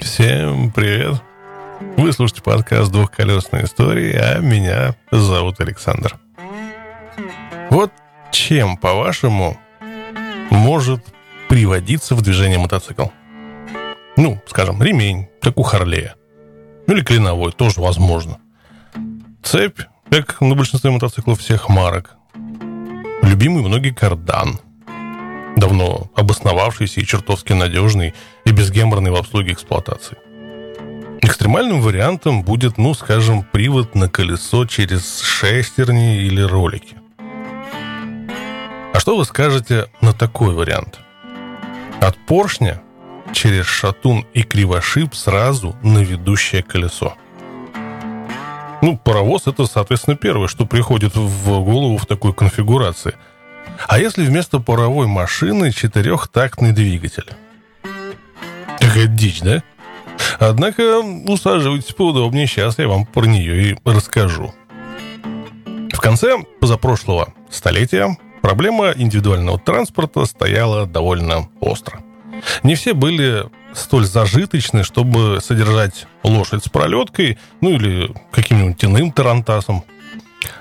Всем привет! Вы слушаете подкаст «Двухколесные истории», а меня зовут Александр. Вот чем, по-вашему, может приводиться в движение мотоцикл? Ну, скажем, ремень, как у Харлея. Ну, или клиновой, тоже возможно. Цепь, как на большинстве мотоциклов всех марок. Любимый многие кардан. Давно обосновавшийся и чертовски надежный и безгеморный в обслуге эксплуатации. Экстремальным вариантом будет, ну, скажем, привод на колесо через шестерни или ролики. А что вы скажете на такой вариант? От поршня через шатун и кривошип сразу на ведущее колесо. Ну, паровоз это, соответственно, первое, что приходит в голову в такой конфигурации. А если вместо паровой машины четырехтактный двигатель? Какая дичь, да? Однако усаживайтесь поудобнее, сейчас я вам про нее и расскажу. В конце позапрошлого столетия проблема индивидуального транспорта стояла довольно остро. Не все были столь зажиточны, чтобы содержать лошадь с пролеткой, ну или каким-нибудь иным тарантасом.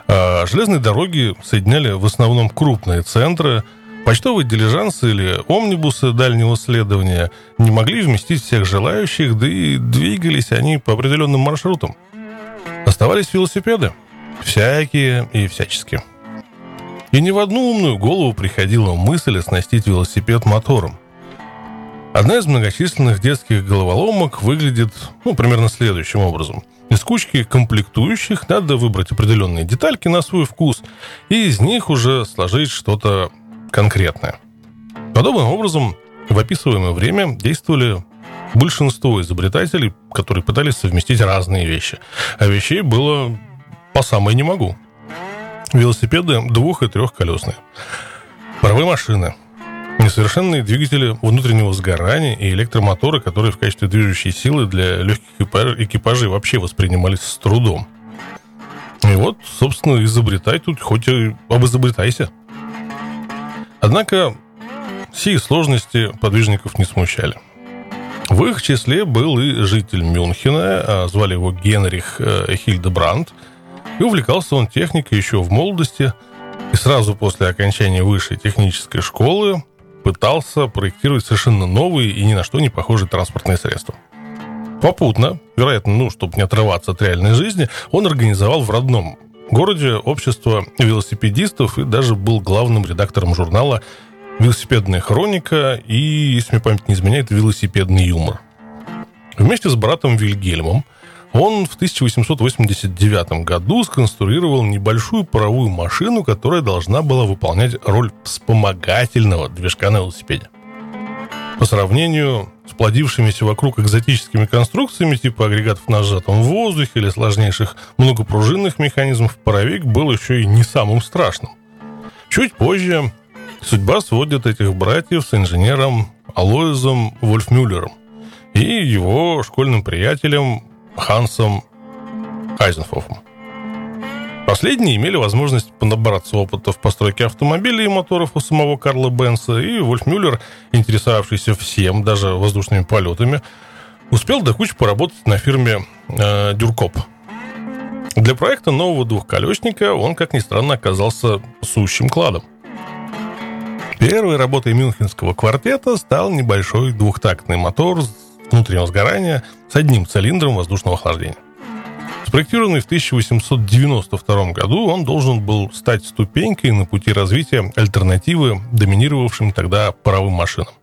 А железные дороги соединяли в основном крупные центры, Почтовые дилижансы или омнибусы дальнего следования не могли вместить всех желающих, да и двигались они по определенным маршрутам. Оставались велосипеды. Всякие и всяческие. И ни в одну умную голову приходила мысль оснастить велосипед мотором. Одна из многочисленных детских головоломок выглядит, ну, примерно следующим образом. Из кучки комплектующих надо выбрать определенные детальки на свой вкус, и из них уже сложить что-то конкретное. Подобным образом в описываемое время действовали большинство изобретателей, которые пытались совместить разные вещи. А вещей было по самой не могу. Велосипеды двух- и трехколесные. Паровые машины. Несовершенные двигатели внутреннего сгорания и электромоторы, которые в качестве движущей силы для легких экипажей вообще воспринимались с трудом. И вот, собственно, изобретай тут, хоть и обизобретайся. Однако сии сложности подвижников не смущали. В их числе был и житель Мюнхена, а звали его Генрих э, Хильдебранд, и увлекался он техникой еще в молодости, и сразу после окончания высшей технической школы пытался проектировать совершенно новые и ни на что не похожие транспортные средства. Попутно, вероятно, ну, чтобы не отрываться от реальной жизни, он организовал в родном городе общество велосипедистов и даже был главным редактором журнала «Велосипедная хроника» и, если мне память не изменяет, «Велосипедный юмор». Вместе с братом Вильгельмом он в 1889 году сконструировал небольшую паровую машину, которая должна была выполнять роль вспомогательного движка на велосипеде. По сравнению с плодившимися вокруг экзотическими конструкциями типа агрегатов на сжатом воздухе или сложнейших многопружинных механизмов, паровик был еще и не самым страшным. Чуть позже судьба сводит этих братьев с инженером Алоизом Вольфмюллером и его школьным приятелем Хансом Хайзенфофом. Последние имели возможность понабраться опыта в постройке автомобилей и моторов у самого Карла Бенса, и Вольф Мюллер, интересовавшийся всем, даже воздушными полетами, успел до кучи поработать на фирме э, Дюркоп. Для проекта нового двухколесника он, как ни странно, оказался сущим кладом. Первой работой мюнхенского квартета стал небольшой двухтактный мотор внутреннего сгорания с одним цилиндром воздушного охлаждения. Спроектированный в 1892 году, он должен был стать ступенькой на пути развития альтернативы доминировавшим тогда паровым машинам.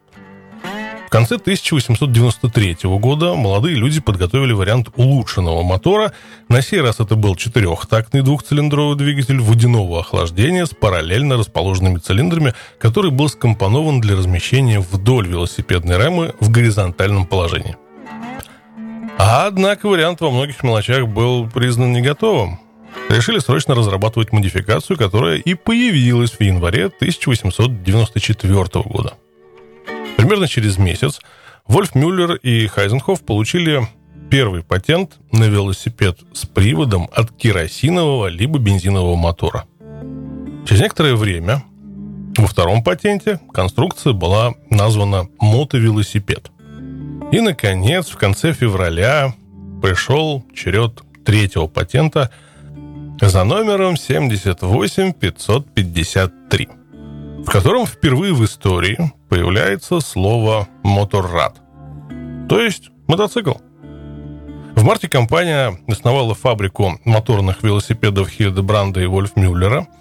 В конце 1893 года молодые люди подготовили вариант улучшенного мотора. На сей раз это был четырехтактный двухцилиндровый двигатель водяного охлаждения с параллельно расположенными цилиндрами, который был скомпонован для размещения вдоль велосипедной рамы в горизонтальном положении. Однако вариант во многих мелочах был признан не готовым. Решили срочно разрабатывать модификацию, которая и появилась в январе 1894 года. Примерно через месяц Вольф Мюллер и Хайзенхоф получили первый патент на велосипед с приводом от керосинового либо бензинового мотора. Через некоторое время во втором патенте конструкция была названа мотовелосипед. И, наконец, в конце февраля пришел черед третьего патента за номером 78553, в котором впервые в истории появляется слово «моторрад», то есть мотоцикл. В марте компания основала фабрику моторных велосипедов Хильдебранда и Вольф Мюллера –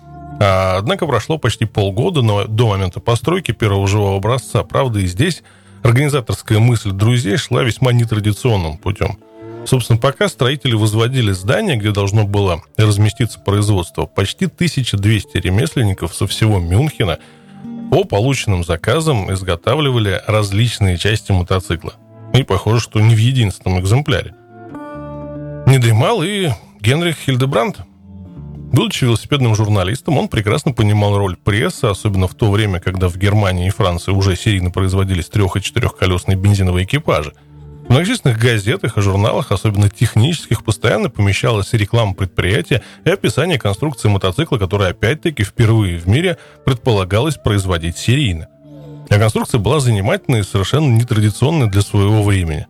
однако прошло почти полгода но до момента постройки первого живого образца. Правда, и здесь организаторская мысль друзей шла весьма нетрадиционным путем. Собственно, пока строители возводили здание, где должно было разместиться производство, почти 1200 ремесленников со всего Мюнхена по полученным заказам изготавливали различные части мотоцикла. И похоже, что не в единственном экземпляре. Не дремал и Генрих Хильдебранд – Будучи велосипедным журналистом, он прекрасно понимал роль прессы, особенно в то время, когда в Германии и Франции уже серийно производились трех- и четырехколесные бензиновые экипажи. Многочисленных газетах и журналах, особенно технических, постоянно помещалась реклама предприятия и описание конструкции мотоцикла, которая опять-таки впервые в мире предполагалось производить серийно. А конструкция была занимательной и совершенно нетрадиционной для своего времени.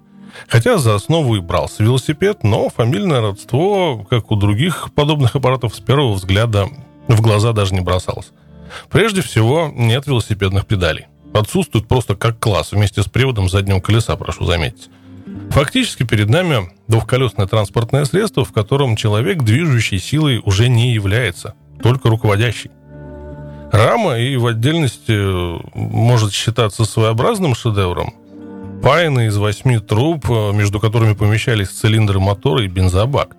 Хотя за основу и брался велосипед, но фамильное родство, как у других подобных аппаратов, с первого взгляда в глаза даже не бросалось. Прежде всего, нет велосипедных педалей. Отсутствуют просто как класс, вместе с приводом заднего колеса, прошу заметить. Фактически перед нами двухколесное транспортное средство, в котором человек движущей силой уже не является, только руководящий. Рама и в отдельности может считаться своеобразным шедевром, Пайны из восьми труб, э, между которыми помещались цилиндры мотора и бензобак.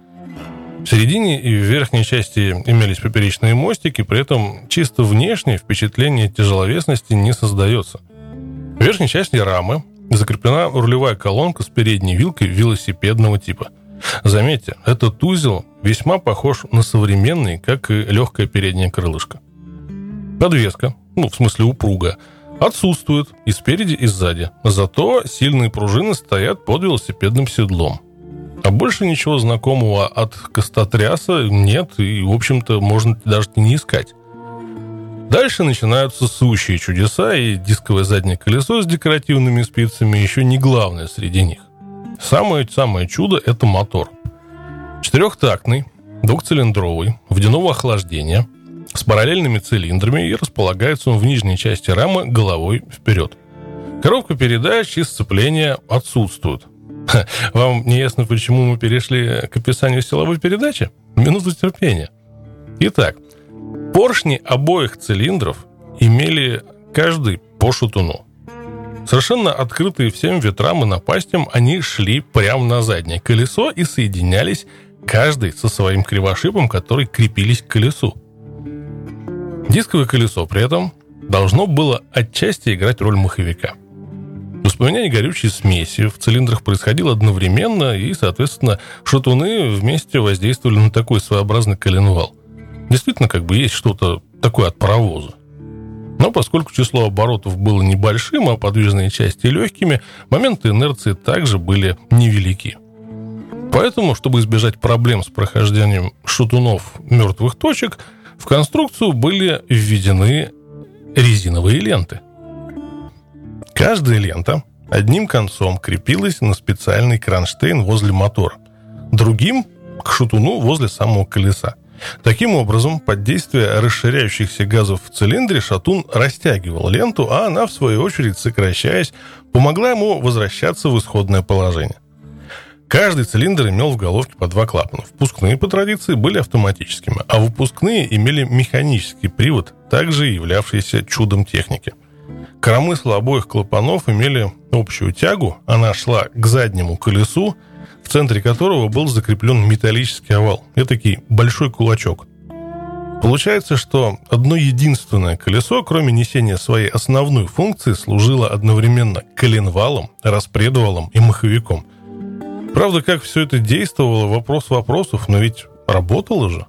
В середине и в верхней части имелись поперечные мостики, при этом чисто внешнее впечатление тяжеловесности не создается. В верхней части рамы закреплена рулевая колонка с передней вилкой велосипедного типа. Заметьте, этот узел весьма похож на современный, как и легкое переднее крылышко. Подвеска, ну, в смысле упруга, отсутствует и спереди, и сзади. Зато сильные пружины стоят под велосипедным седлом. А больше ничего знакомого от костотряса нет, и, в общем-то, можно даже не искать. Дальше начинаются сущие чудеса, и дисковое заднее колесо с декоративными спицами еще не главное среди них. Самое-самое чудо – это мотор. Четырехтактный, двухцилиндровый, водяного охлаждения – с параллельными цилиндрами и располагается он в нижней части рамы головой вперед. Коробка передач и сцепления отсутствуют. Вам не ясно, почему мы перешли к описанию силовой передачи? Минуту терпения. Итак, поршни обоих цилиндров имели каждый по шатуну. Совершенно открытые всем ветрам и напастям, они шли прямо на заднее колесо и соединялись каждый со своим кривошипом, который крепились к колесу. Дисковое колесо при этом должно было отчасти играть роль маховика. Воспламенение горючей смеси в цилиндрах происходило одновременно, и, соответственно, шатуны вместе воздействовали на такой своеобразный коленвал. Действительно, как бы есть что-то такое от паровоза. Но поскольку число оборотов было небольшим, а подвижные части легкими, моменты инерции также были невелики. Поэтому, чтобы избежать проблем с прохождением шатунов мертвых точек, в конструкцию были введены резиновые ленты. Каждая лента одним концом крепилась на специальный кронштейн возле мотора, другим – к шатуну возле самого колеса. Таким образом, под действие расширяющихся газов в цилиндре шатун растягивал ленту, а она, в свою очередь, сокращаясь, помогла ему возвращаться в исходное положение. Каждый цилиндр имел в головке по два клапана. Впускные по традиции были автоматическими, а выпускные имели механический привод, также являвшийся чудом техники. Коромысла обоих клапанов имели общую тягу, она шла к заднему колесу, в центре которого был закреплен металлический овал, этакий большой кулачок. Получается, что одно единственное колесо, кроме несения своей основной функции, служило одновременно коленвалом, распредвалом и маховиком – Правда, как все это действовало, вопрос вопросов, но ведь работало же.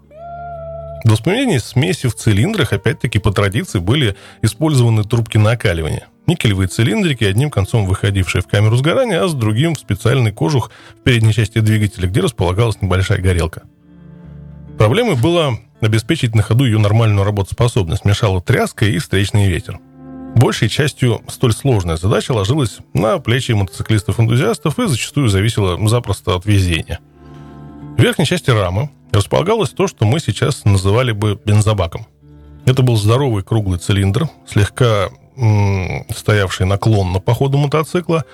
В воспоминании смеси в цилиндрах, опять-таки, по традиции, были использованы трубки накаливания. Никелевые цилиндрики, одним концом выходившие в камеру сгорания, а с другим в специальный кожух в передней части двигателя, где располагалась небольшая горелка. Проблемой было обеспечить на ходу ее нормальную работоспособность. Мешала тряска и встречный ветер. Большей частью столь сложная задача ложилась на плечи мотоциклистов-энтузиастов и зачастую зависела запросто от везения. В верхней части рамы располагалось то, что мы сейчас называли бы бензобаком. Это был здоровый круглый цилиндр, слегка стоявший наклонно по ходу мотоцикла,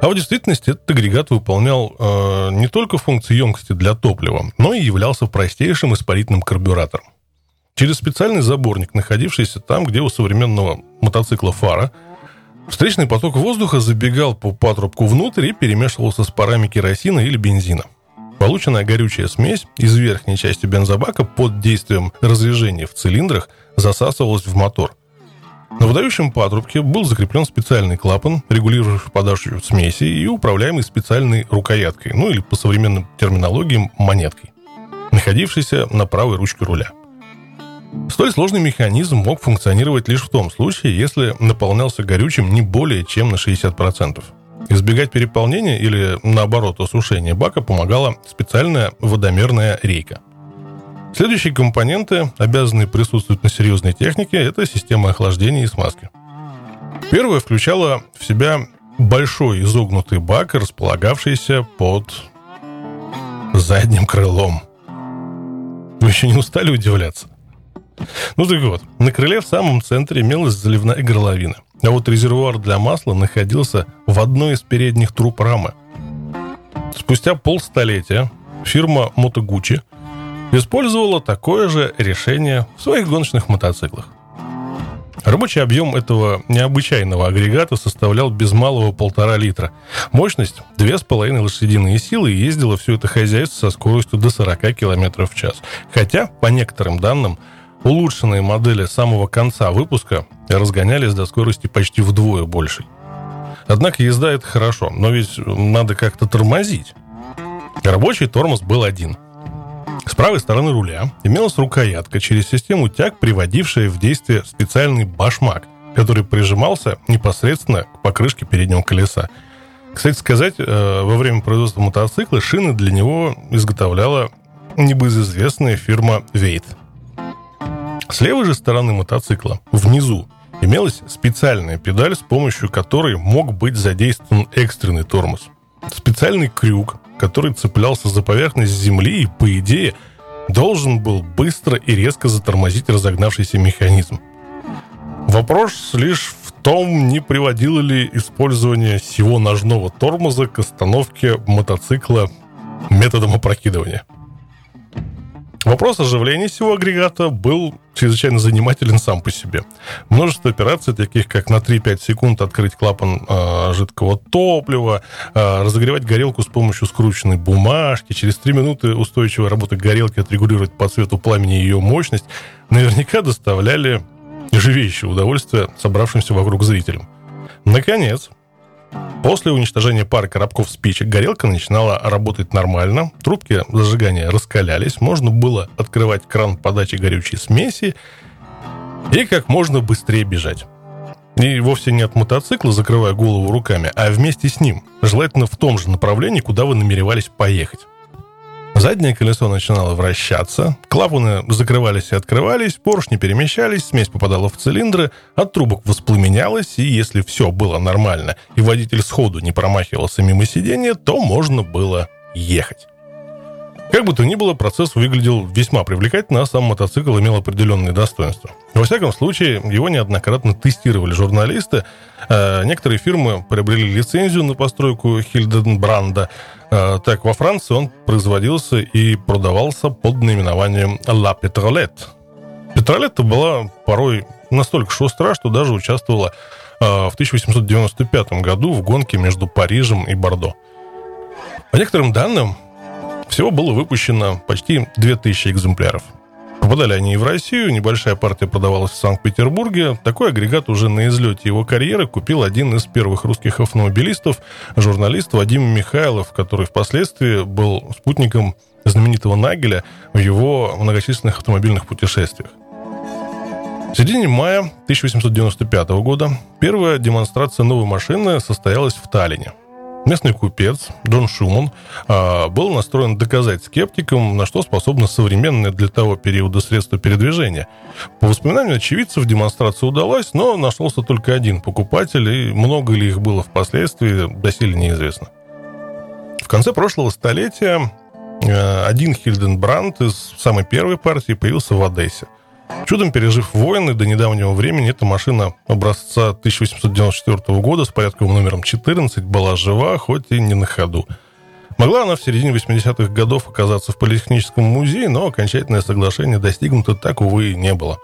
а в действительности этот агрегат выполнял э, не только функции емкости для топлива, но и являлся простейшим испарительным карбюратором. Через специальный заборник, находившийся там, где у современного мотоцикла фара, встречный поток воздуха забегал по патрубку внутрь и перемешивался с парами керосина или бензина. Полученная горючая смесь из верхней части бензобака под действием разрежения в цилиндрах засасывалась в мотор. На выдающем патрубке был закреплен специальный клапан, регулирующий подачу смеси и управляемый специальной рукояткой, ну или по современным терминологиям монеткой, находившейся на правой ручке руля. Столь сложный механизм мог функционировать лишь в том случае, если наполнялся горючим не более чем на 60%. Избегать переполнения или, наоборот, осушения бака помогала специальная водомерная рейка. Следующие компоненты, обязанные присутствовать на серьезной технике, это система охлаждения и смазки. Первая включала в себя большой изогнутый бак, располагавшийся под задним крылом. Вы еще не устали удивляться? Ну так вот, на крыле в самом центре имелась заливная горловина, а вот резервуар для масла находился в одной из передних труб рамы. Спустя полстолетия фирма Мотогучи использовала такое же решение в своих гоночных мотоциклах. Рабочий объем этого необычайного агрегата составлял без малого полтора литра. Мощность – две с половиной лошадиные силы и ездило все это хозяйство со скоростью до 40 км в час. Хотя, по некоторым данным, улучшенные модели самого конца выпуска разгонялись до скорости почти вдвое большей. Однако езда это хорошо, но ведь надо как-то тормозить. Рабочий тормоз был один. С правой стороны руля имелась рукоятка через систему тяг, приводившая в действие специальный башмак, который прижимался непосредственно к покрышке переднего колеса. Кстати сказать, э, во время производства мотоцикла шины для него изготовляла небезызвестная фирма Вейт – с левой же стороны мотоцикла, внизу, имелась специальная педаль, с помощью которой мог быть задействован экстренный тормоз. Специальный крюк, который цеплялся за поверхность земли и, по идее, должен был быстро и резко затормозить разогнавшийся механизм. Вопрос лишь в том, не приводило ли использование всего ножного тормоза к остановке мотоцикла методом опрокидывания. Вопрос оживления всего агрегата был чрезвычайно занимателен сам по себе. Множество операций, таких как на 3-5 секунд открыть клапан э, жидкого топлива, э, разогревать горелку с помощью скрученной бумажки, через 3 минуты устойчивой работы горелки отрегулировать по цвету пламени ее мощность, наверняка доставляли живейшее удовольствие собравшимся вокруг зрителям. Наконец, После уничтожения пары коробков спичек горелка начинала работать нормально, трубки зажигания раскалялись, можно было открывать кран подачи горючей смеси и как можно быстрее бежать. И вовсе не от мотоцикла, закрывая голову руками, а вместе с ним, желательно в том же направлении, куда вы намеревались поехать. Заднее колесо начинало вращаться, клапаны закрывались и открывались, поршни перемещались, смесь попадала в цилиндры, от трубок воспламенялась, и если все было нормально, и водитель сходу не промахивался мимо сиденья, то можно было ехать. Как бы то ни было, процесс выглядел весьма привлекательно, а сам мотоцикл имел определенные достоинства. Во всяком случае, его неоднократно тестировали журналисты. Э, некоторые фирмы приобрели лицензию на постройку Хильденбранда. Э, так, во Франции он производился и продавался под наименованием «La Petrolette». Петролетта была порой настолько шустра, что даже участвовала э, в 1895 году в гонке между Парижем и Бордо. По некоторым данным, всего было выпущено почти 2000 экземпляров. Попадали они и в Россию, небольшая партия продавалась в Санкт-Петербурге. Такой агрегат уже на излете его карьеры купил один из первых русских автомобилистов, журналист Вадим Михайлов, который впоследствии был спутником знаменитого Нагеля в его многочисленных автомобильных путешествиях. В середине мая 1895 года первая демонстрация новой машины состоялась в Таллине – местный купец Дон Шуман а, был настроен доказать скептикам, на что способно современное для того периода средство передвижения. По воспоминаниям очевидцев демонстрация удалась, но нашелся только один покупатель, и много ли их было впоследствии, доселе неизвестно. В конце прошлого столетия э, один Хильденбранд из самой первой партии появился в Одессе. Чудом пережив войны, до недавнего времени эта машина образца 1894 года с порядковым номером 14 была жива, хоть и не на ходу. Могла она в середине 80-х годов оказаться в Политехническом музее, но окончательное соглашение достигнуто так, увы, не было.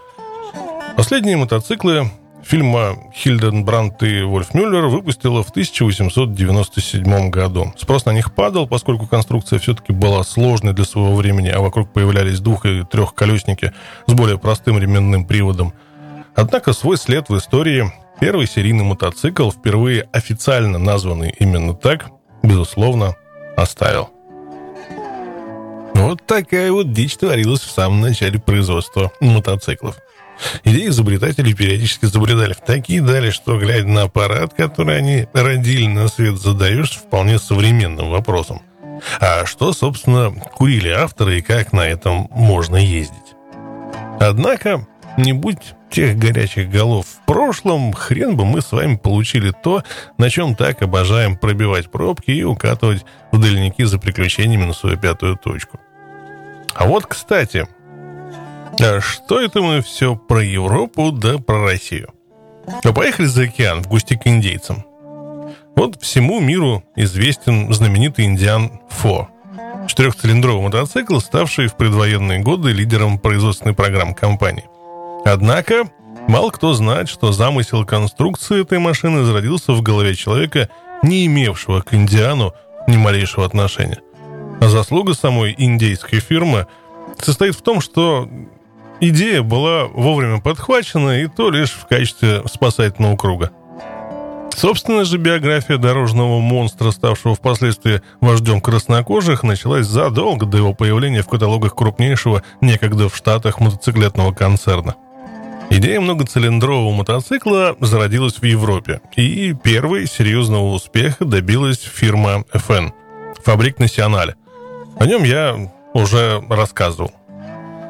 Последние мотоциклы фильма «Хильденбрандт и Вольф Мюллер» выпустила в 1897 году. Спрос на них падал, поскольку конструкция все-таки была сложной для своего времени, а вокруг появлялись двух- и трехколесники с более простым ременным приводом. Однако свой след в истории первый серийный мотоцикл, впервые официально названный именно так, безусловно, оставил. Вот такая вот дичь творилась в самом начале производства мотоциклов. Идеи изобретателей периодически забредали в такие дали, что, глядя на аппарат, который они родили на свет, задаешься вполне современным вопросом. А что, собственно, курили авторы и как на этом можно ездить? Однако, не будь тех горячих голов в прошлом, хрен бы мы с вами получили то, на чем так обожаем пробивать пробки и укатывать в дальники за приключениями на свою пятую точку. А вот, кстати, а что это мы все про Европу да про Россию? А поехали за океан в гости к индейцам. Вот всему миру известен знаменитый индиан Фо. Четырехцилиндровый мотоцикл, ставший в предвоенные годы лидером производственной программы компании. Однако, мало кто знает, что замысел конструкции этой машины зародился в голове человека, не имевшего к индиану ни малейшего отношения. А заслуга самой индейской фирмы состоит в том, что Идея была вовремя подхвачена, и то лишь в качестве спасательного круга. Собственная же биография дорожного монстра, ставшего впоследствии вождем краснокожих, началась задолго до его появления в каталогах крупнейшего некогда в Штатах мотоциклетного концерна. Идея многоцилиндрового мотоцикла зародилась в Европе, и первый серьезного успеха добилась фирма FN – Фабрик Националь. О нем я уже рассказывал.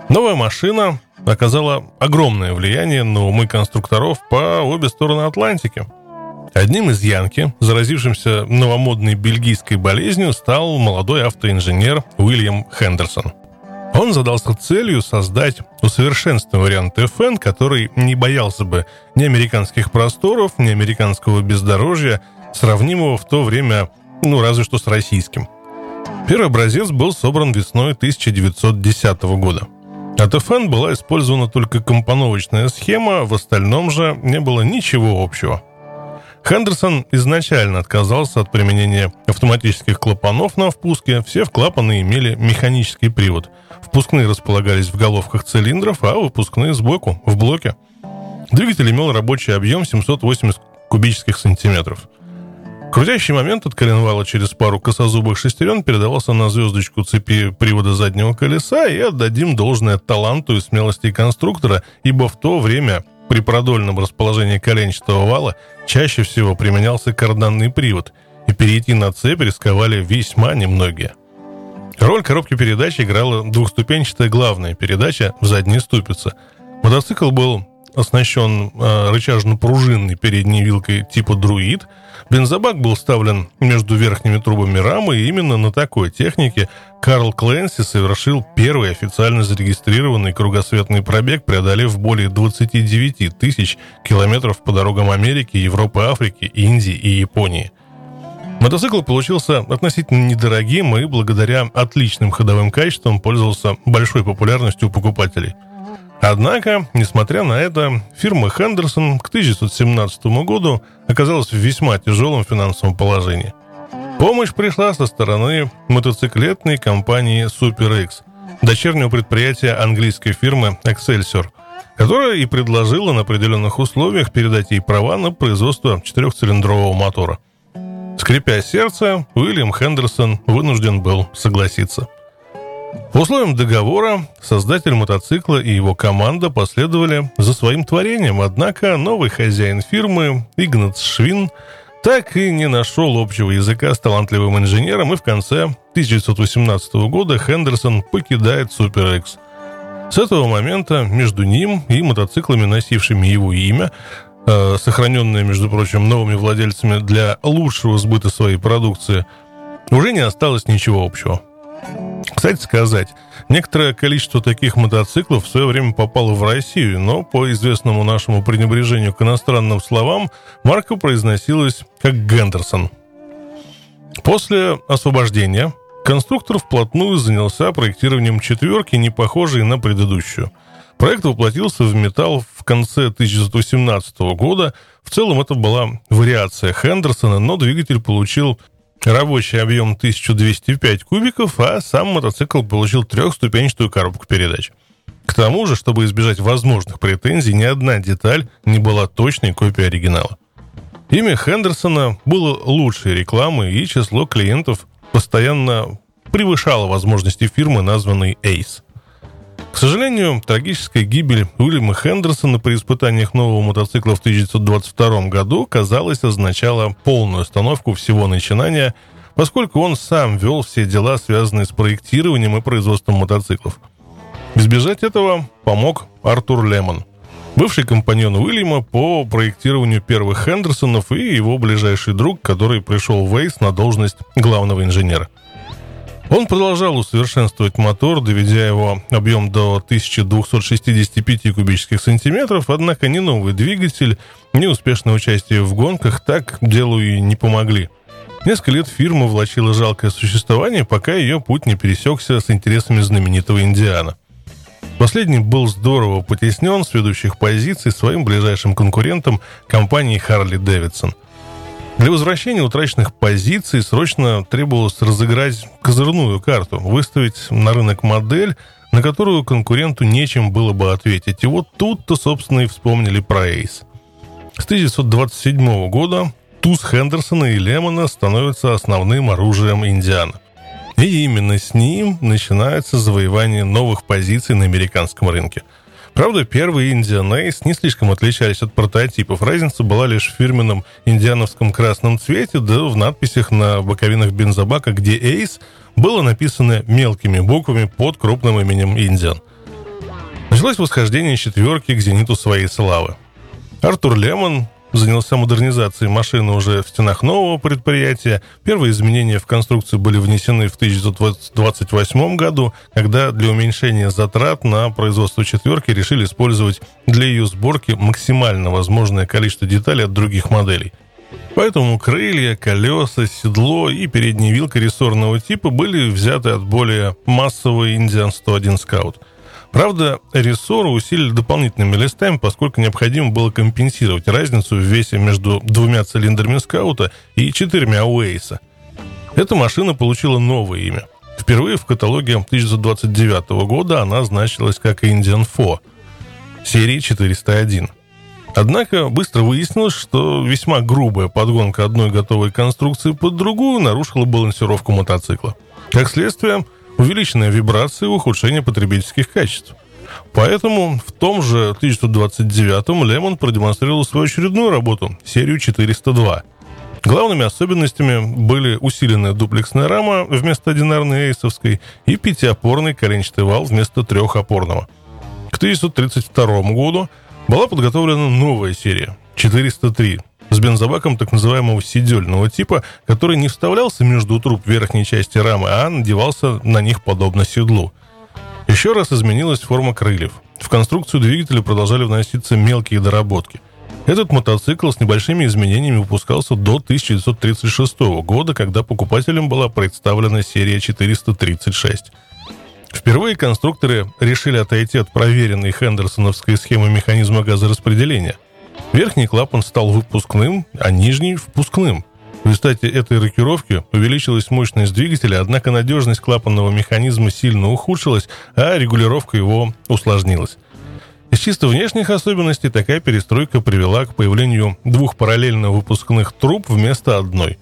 Новая машина оказала огромное влияние на умы конструкторов по обе стороны Атлантики. Одним из Янки, заразившимся новомодной бельгийской болезнью, стал молодой автоинженер Уильям Хендерсон. Он задался целью создать усовершенствованный вариант FN, который не боялся бы ни американских просторов, ни американского бездорожья, сравнимого в то время, ну, разве что с российским. Первый образец был собран весной 1910 года. От FN была использована только компоновочная схема, в остальном же не было ничего общего. Хендерсон изначально отказался от применения автоматических клапанов на впуске, все клапаны имели механический привод. Впускные располагались в головках цилиндров, а выпускные сбоку, в блоке. Двигатель имел рабочий объем 780 кубических сантиметров. Крутящий момент от коленвала через пару косозубых шестерен передавался на звездочку цепи привода заднего колеса и отдадим должное таланту и смелости конструктора, ибо в то время при продольном расположении коленчатого вала чаще всего применялся карданный привод, и перейти на цепь рисковали весьма немногие. Роль коробки передач играла двухступенчатая главная передача в задней ступице. Мотоцикл был оснащен э, рычажно-пружинной передней вилкой типа «Друид», Бензобак был вставлен между верхними трубами рамы, и именно на такой технике Карл Кленси совершил первый официально зарегистрированный кругосветный пробег, преодолев более 29 тысяч километров по дорогам Америки, Европы, Африки, Индии и Японии. Мотоцикл получился относительно недорогим и благодаря отличным ходовым качествам пользовался большой популярностью у покупателей – Однако, несмотря на это, фирма Хендерсон к 1917 году оказалась в весьма тяжелом финансовом положении. Помощь пришла со стороны мотоциклетной компании Super X, дочернего предприятия английской фирмы Excelsior, которая и предложила на определенных условиях передать ей права на производство четырехцилиндрового мотора. Скрипя сердце, Уильям Хендерсон вынужден был согласиться – по условиям договора создатель мотоцикла и его команда последовали за своим творением, однако новый хозяин фирмы, Игнац Швин, так и не нашел общего языка с талантливым инженером, и в конце 1918 года Хендерсон покидает Super X. С этого момента между ним и мотоциклами, носившими его имя, э, сохраненные, между прочим, новыми владельцами для лучшего сбыта своей продукции, уже не осталось ничего общего. Кстати сказать, некоторое количество таких мотоциклов в свое время попало в Россию, но по известному нашему пренебрежению к иностранным словам марка произносилась как Гендерсон. После освобождения конструктор вплотную занялся проектированием четверки, не похожей на предыдущую. Проект воплотился в металл в конце 1918 года. В целом это была вариация Хендерсона, но двигатель получил Рабочий объем 1205 кубиков, а сам мотоцикл получил трехступенчатую коробку передач. К тому же, чтобы избежать возможных претензий, ни одна деталь не была точной копией оригинала. Имя Хендерсона было лучшей рекламой, и число клиентов постоянно превышало возможности фирмы, названной Ace. К сожалению, трагическая гибель Уильяма Хендерсона при испытаниях нового мотоцикла в 1922 году, казалось, означала полную остановку всего начинания, поскольку он сам вел все дела, связанные с проектированием и производством мотоциклов. Избежать этого помог Артур Лемон, бывший компаньон Уильяма по проектированию первых Хендерсонов и его ближайший друг, который пришел в Эйс на должность главного инженера – он продолжал усовершенствовать мотор, доведя его объем до 1265 кубических сантиметров, однако ни новый двигатель, ни успешное участие в гонках так делу и не помогли. Несколько лет фирма влачила жалкое существование, пока ее путь не пересекся с интересами знаменитого Индиана. Последний был здорово потеснен с ведущих позиций своим ближайшим конкурентом компанией Харли Дэвидсон – для возвращения утраченных позиций срочно требовалось разыграть козырную карту, выставить на рынок модель, на которую конкуренту нечем было бы ответить. И вот тут-то, собственно, и вспомнили про Эйс. С 1927 года туз Хендерсона и Лемона становятся основным оружием Индиана. И именно с ним начинается завоевание новых позиций на американском рынке – Правда, первые Indian Ace не слишком отличались от прототипов. Разница была лишь в фирменном индиановском красном цвете, да в надписях на боковинах бензобака, где Ace было написано мелкими буквами под крупным именем Индиан. Началось восхождение четверки к зениту своей славы. Артур Лемон занялся модернизацией машины уже в стенах нового предприятия. Первые изменения в конструкцию были внесены в 1928 году, когда для уменьшения затрат на производство четверки решили использовать для ее сборки максимально возможное количество деталей от других моделей. Поэтому крылья, колеса, седло и передняя вилка рессорного типа были взяты от более массового Indian 101 Scout – Правда, рессоры усилили дополнительными листами, поскольку необходимо было компенсировать разницу в весе между двумя цилиндрами скаута и четырьмя Уэйса. Эта машина получила новое имя. Впервые в каталоге 1929 года она значилась как Indian Fo серии 401. Однако быстро выяснилось, что весьма грубая подгонка одной готовой конструкции под другую нарушила балансировку мотоцикла. Как следствие, увеличенная вибрация и ухудшение потребительских качеств. Поэтому в том же 1929-м Лемон продемонстрировал свою очередную работу, серию 402. Главными особенностями были усиленная дуплексная рама вместо одинарной эйсовской и пятиопорный коленчатый вал вместо трехопорного. К 1932 году была подготовлена новая серия 403 с бензобаком так называемого сидельного типа, который не вставлялся между труб верхней части рамы, а надевался на них подобно седлу. Еще раз изменилась форма крыльев. В конструкцию двигателя продолжали вноситься мелкие доработки. Этот мотоцикл с небольшими изменениями выпускался до 1936 года, когда покупателям была представлена серия 436. Впервые конструкторы решили отойти от проверенной хендерсоновской схемы механизма газораспределения. Верхний клапан стал выпускным, а нижний – впускным. В результате этой рокировки увеличилась мощность двигателя, однако надежность клапанного механизма сильно ухудшилась, а регулировка его усложнилась. Из чисто внешних особенностей такая перестройка привела к появлению двух параллельно выпускных труб вместо одной.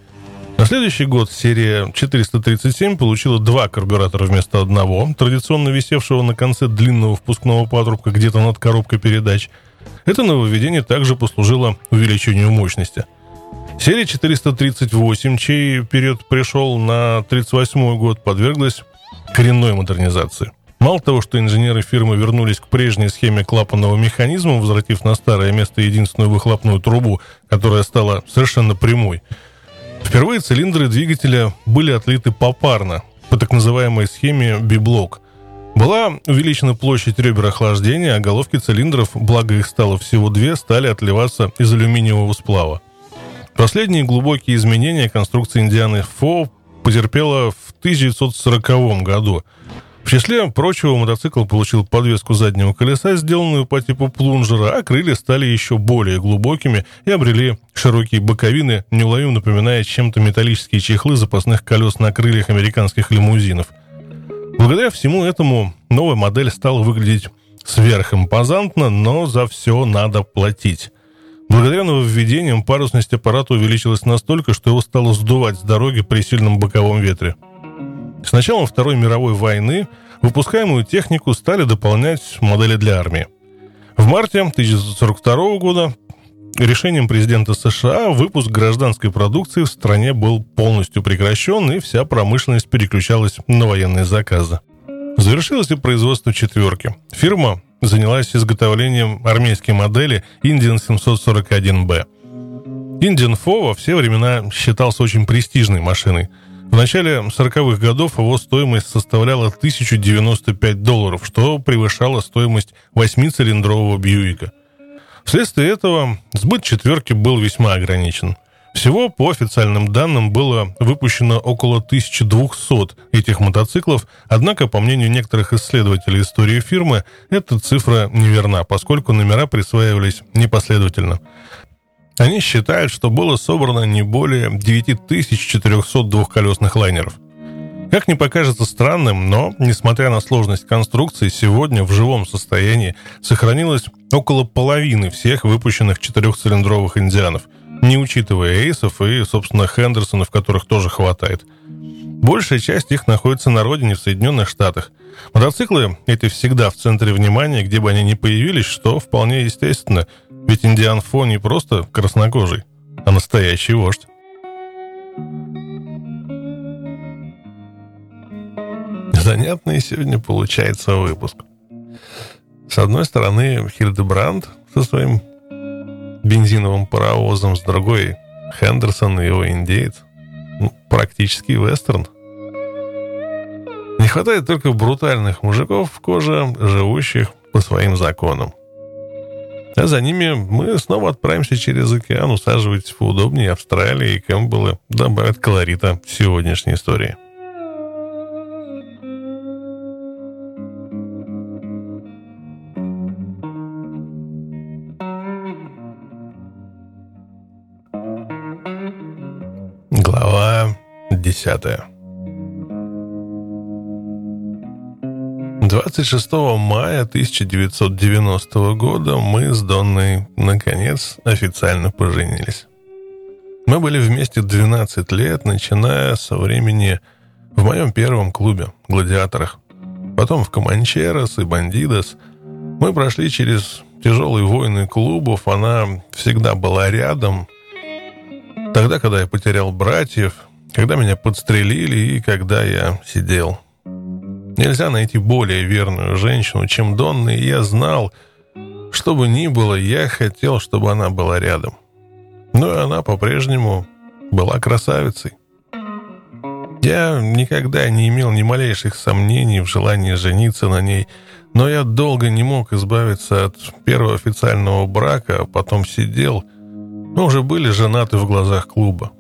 На следующий год серия 437 получила два карбюратора вместо одного, традиционно висевшего на конце длинного впускного патрубка где-то над коробкой передач – это нововведение также послужило увеличению мощности. Серия 438, чей период пришел на 1938 год, подверглась коренной модернизации. Мало того, что инженеры фирмы вернулись к прежней схеме клапанного механизма, возвратив на старое место единственную выхлопную трубу, которая стала совершенно прямой, впервые цилиндры двигателя были отлиты попарно, по так называемой схеме библок. Была увеличена площадь ребер охлаждения, а головки цилиндров, благо их стало всего две, стали отливаться из алюминиевого сплава. Последние глубокие изменения конструкции Индианы Фо потерпела в 1940 году – в числе прочего, мотоцикл получил подвеску заднего колеса, сделанную по типу плунжера, а крылья стали еще более глубокими и обрели широкие боковины, неуловимо напоминая чем-то металлические чехлы запасных колес на крыльях американских лимузинов. Благодаря всему этому новая модель стала выглядеть сверхимпозантно, но за все надо платить. Благодаря нововведениям парусность аппарата увеличилась настолько, что его стало сдувать с дороги при сильном боковом ветре – с началом Второй мировой войны выпускаемую технику стали дополнять модели для армии. В марте 1942 года решением президента США выпуск гражданской продукции в стране был полностью прекращен, и вся промышленность переключалась на военные заказы. Завершилось и производство «четверки». Фирма занялась изготовлением армейской модели Indian 741B. Indian Fo во все времена считался очень престижной машиной – в начале 40-х годов его стоимость составляла 1095 долларов, что превышало стоимость 8-цилиндрового Бьюика. Вследствие этого сбыт четверки был весьма ограничен. Всего, по официальным данным, было выпущено около 1200 этих мотоциклов, однако, по мнению некоторых исследователей истории фирмы, эта цифра неверна, поскольку номера присваивались непоследовательно. Они считают, что было собрано не более 9400 двухколесных лайнеров. Как не покажется странным, но, несмотря на сложность конструкции, сегодня в живом состоянии сохранилось около половины всех выпущенных четырехцилиндровых индианов, не учитывая эйсов и, собственно, Хендерсонов, которых тоже хватает. Большая часть их находится на родине в Соединенных Штатах. Мотоциклы эти всегда в центре внимания, где бы они ни появились, что вполне естественно, ведь Индиан Фо не просто краснокожий, а настоящий вождь. Занятный сегодня получается выпуск. С одной стороны, Хильдебранд со своим бензиновым паровозом, с другой Хендерсон и его индеец. Ну, практически вестерн. Не хватает только брутальных мужиков в коже, живущих по своим законам. А за ними мы снова отправимся через океан, усаживайтесь поудобнее Австралии и Кэмпбеллы добавят колорита сегодняшней истории. Десятая 26 мая 1990 года мы с Донной, наконец, официально поженились. Мы были вместе 12 лет, начиная со времени в моем первом клубе, «Гладиаторах». Потом в «Команчерос» и «Бандидос». Мы прошли через тяжелые войны клубов, она всегда была рядом. Тогда, когда я потерял братьев, когда меня подстрелили и когда я сидел Нельзя найти более верную женщину, чем Донна, и я знал, что бы ни было, я хотел, чтобы она была рядом. Но и она по-прежнему была красавицей. Я никогда не имел ни малейших сомнений в желании жениться на ней, но я долго не мог избавиться от первого официального брака, а потом сидел. Мы уже были женаты в глазах клуба.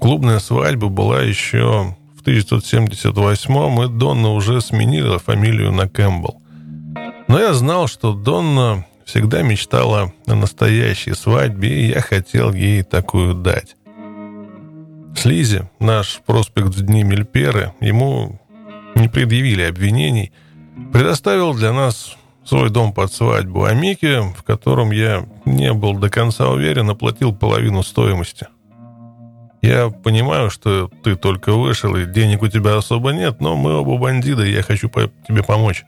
Клубная свадьба была еще в 1978-м, и Донна уже сменила фамилию на Кэмпбелл. Но я знал, что Донна всегда мечтала о настоящей свадьбе, и я хотел ей такую дать. Слизи, наш проспект в дни Мельперы, ему не предъявили обвинений, предоставил для нас свой дом под свадьбу, а Микки, в котором я не был до конца уверен, оплатил половину стоимости – я понимаю, что ты только вышел, и денег у тебя особо нет, но мы оба бандиты, и я хочу по тебе помочь.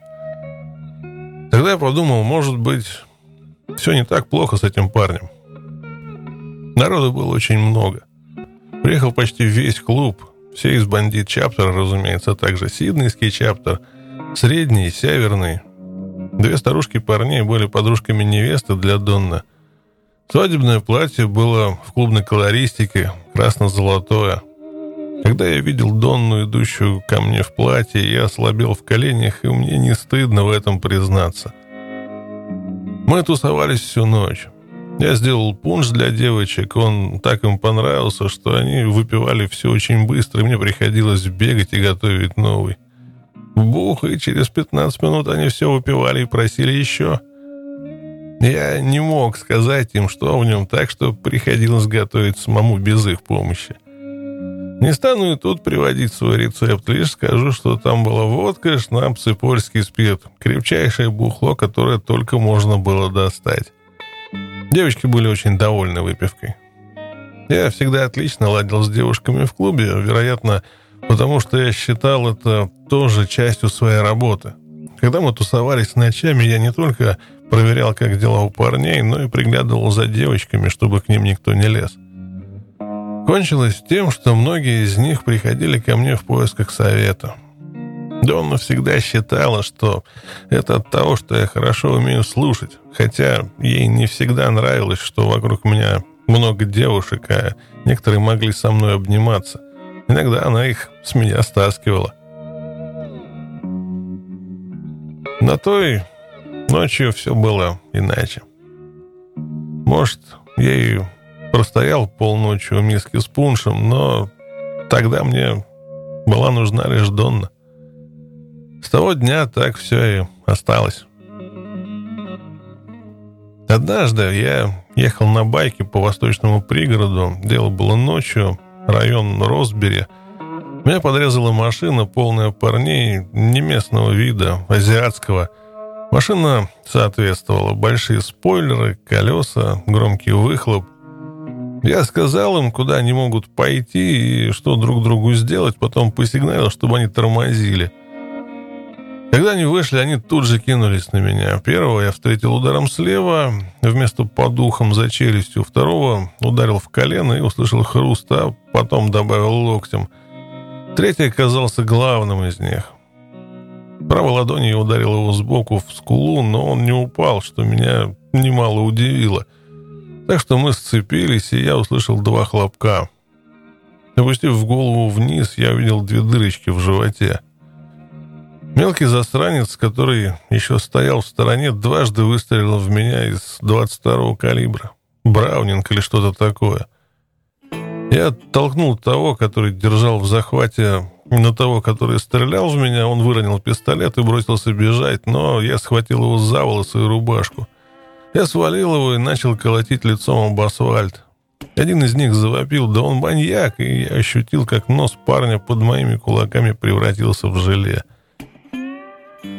Тогда я подумал, может быть, все не так плохо с этим парнем. Народу было очень много. Приехал почти весь клуб, все из бандит чаптера, разумеется, а также сиднейский чаптер, средний, северный. Две старушки парней были подружками невесты для Донна. Свадебное платье было в клубной колористике, красно-золотое. Когда я видел Донну, идущую ко мне в платье, я ослабел в коленях, и мне не стыдно в этом признаться. Мы тусовались всю ночь. Я сделал пунш для девочек, он так им понравился, что они выпивали все очень быстро, и мне приходилось бегать и готовить новый. Бух, и через 15 минут они все выпивали и просили еще. Я не мог сказать им, что в нем, так что приходилось готовить самому без их помощи. Не стану и тут приводить свой рецепт, лишь скажу, что там была водка, шнапс и польский спирт. Крепчайшее бухло, которое только можно было достать. Девочки были очень довольны выпивкой. Я всегда отлично ладил с девушками в клубе, вероятно, потому что я считал это тоже частью своей работы. Когда мы тусовались ночами, я не только проверял, как дела у парней, но и приглядывал за девочками, чтобы к ним никто не лез. Кончилось тем, что многие из них приходили ко мне в поисках совета. Донна всегда считала, что это от того, что я хорошо умею слушать, хотя ей не всегда нравилось, что вокруг меня много девушек, а некоторые могли со мной обниматься. Иногда она их с меня стаскивала. На той ночью все было иначе. Может, я и простоял полночи у миски с пуншем, но тогда мне была нужна лишь Донна. С того дня так все и осталось. Однажды я ехал на байке по восточному пригороду. Дело было ночью, район Росбери. Меня подрезала машина, полная парней не местного вида, азиатского. Машина соответствовала. Большие спойлеры, колеса, громкий выхлоп. Я сказал им, куда они могут пойти и что друг другу сделать, потом посигналил, чтобы они тормозили – когда они вышли, они тут же кинулись на меня. Первого я встретил ударом слева, вместо подухом за челюстью. Второго ударил в колено и услышал хруст, а потом добавил локтем. Третий оказался главным из них. Правой ладонью ударил его сбоку в скулу, но он не упал, что меня немало удивило. Так что мы сцепились, и я услышал два хлопка. Опустив голову вниз, я увидел две дырочки в животе. Мелкий засранец, который еще стоял в стороне, дважды выстрелил в меня из 22-го калибра. Браунинг или что-то такое. Я оттолкнул того, который держал в захвате на того, который стрелял в меня. Он выронил пистолет и бросился бежать, но я схватил его за волосы и рубашку. Я свалил его и начал колотить лицом об асфальт. Один из них завопил, да он маньяк, и я ощутил, как нос парня под моими кулаками превратился в желе.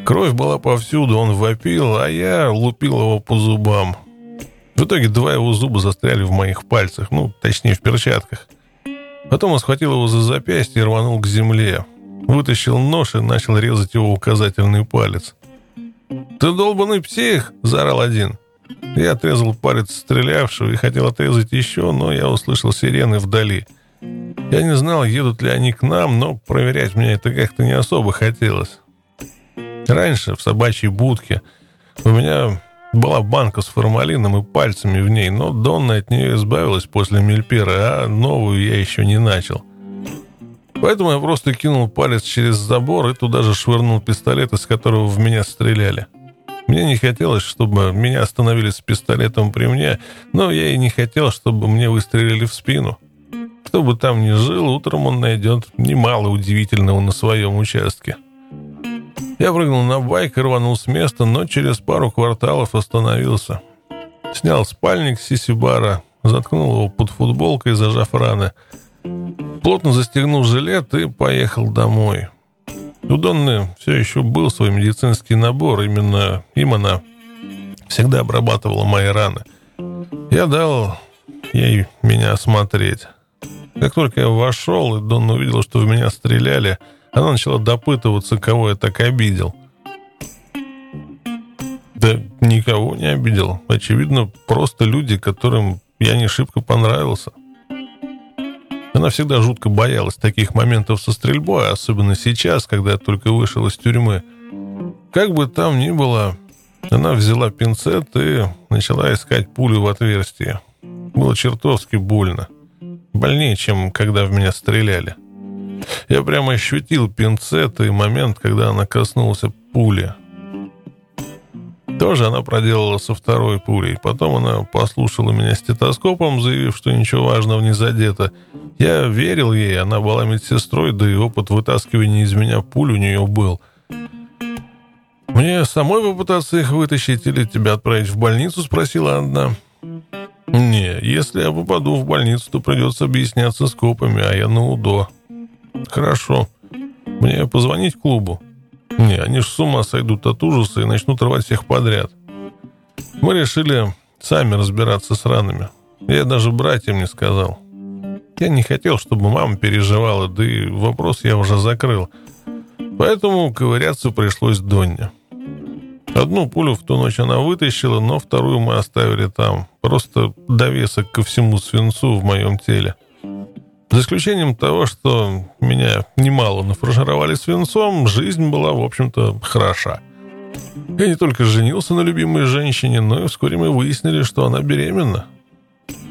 Кровь была повсюду, он вопил, а я лупил его по зубам. В итоге два его зуба застряли в моих пальцах, ну, точнее, в перчатках. Потом он схватил его за запястье и рванул к земле. Вытащил нож и начал резать его указательный палец. «Ты долбанный псих!» – заорал один. Я отрезал палец стрелявшего и хотел отрезать еще, но я услышал сирены вдали. Я не знал, едут ли они к нам, но проверять мне это как-то не особо хотелось. Раньше в собачьей будке у меня была банка с формалином и пальцами в ней, но Донна от нее избавилась после Мельпера, а новую я еще не начал. Поэтому я просто кинул палец через забор и туда же швырнул пистолет, из которого в меня стреляли. Мне не хотелось, чтобы меня остановили с пистолетом при мне, но я и не хотел, чтобы мне выстрелили в спину. Кто бы там ни жил, утром он найдет немало удивительного на своем участке. Я прыгнул на байк и рванул с места, но через пару кварталов остановился. Снял спальник с сисибара, заткнул его под футболкой, зажав раны. Плотно застегнул жилет и поехал домой. У Донны все еще был свой медицинский набор, именно им она всегда обрабатывала мои раны. Я дал ей меня осмотреть. Как только я вошел, и Донна увидела, что в меня стреляли – она начала допытываться, кого я так обидел. Да никого не обидел. Очевидно, просто люди, которым я не шибко понравился. Она всегда жутко боялась таких моментов со стрельбой, особенно сейчас, когда я только вышел из тюрьмы. Как бы там ни было, она взяла пинцет и начала искать пулю в отверстие. Было чертовски больно. Больнее, чем когда в меня стреляли. Я прямо ощутил пинцет и момент, когда она коснулась пули. Тоже она проделала со второй пулей. Потом она послушала меня стетоскопом, заявив, что ничего важного не задето. Я верил ей, она была медсестрой, да и опыт вытаскивания из меня пуль у нее был. «Мне самой попытаться их вытащить или тебя отправить в больницу?» — спросила она. «Не, если я попаду в больницу, то придется объясняться с копами, а я на УДО». «Хорошо. Мне позвонить клубу?» «Не, они ж с ума сойдут от ужаса и начнут рвать всех подряд». Мы решили сами разбираться с ранами. Я даже братьям не сказал. Я не хотел, чтобы мама переживала, да и вопрос я уже закрыл. Поэтому ковыряться пришлось Донне. Одну пулю в ту ночь она вытащила, но вторую мы оставили там. Просто довесок ко всему свинцу в моем теле. За исключением того, что меня немало нафаршировали свинцом, жизнь была, в общем-то, хороша. Я не только женился на любимой женщине, но и вскоре мы выяснили, что она беременна.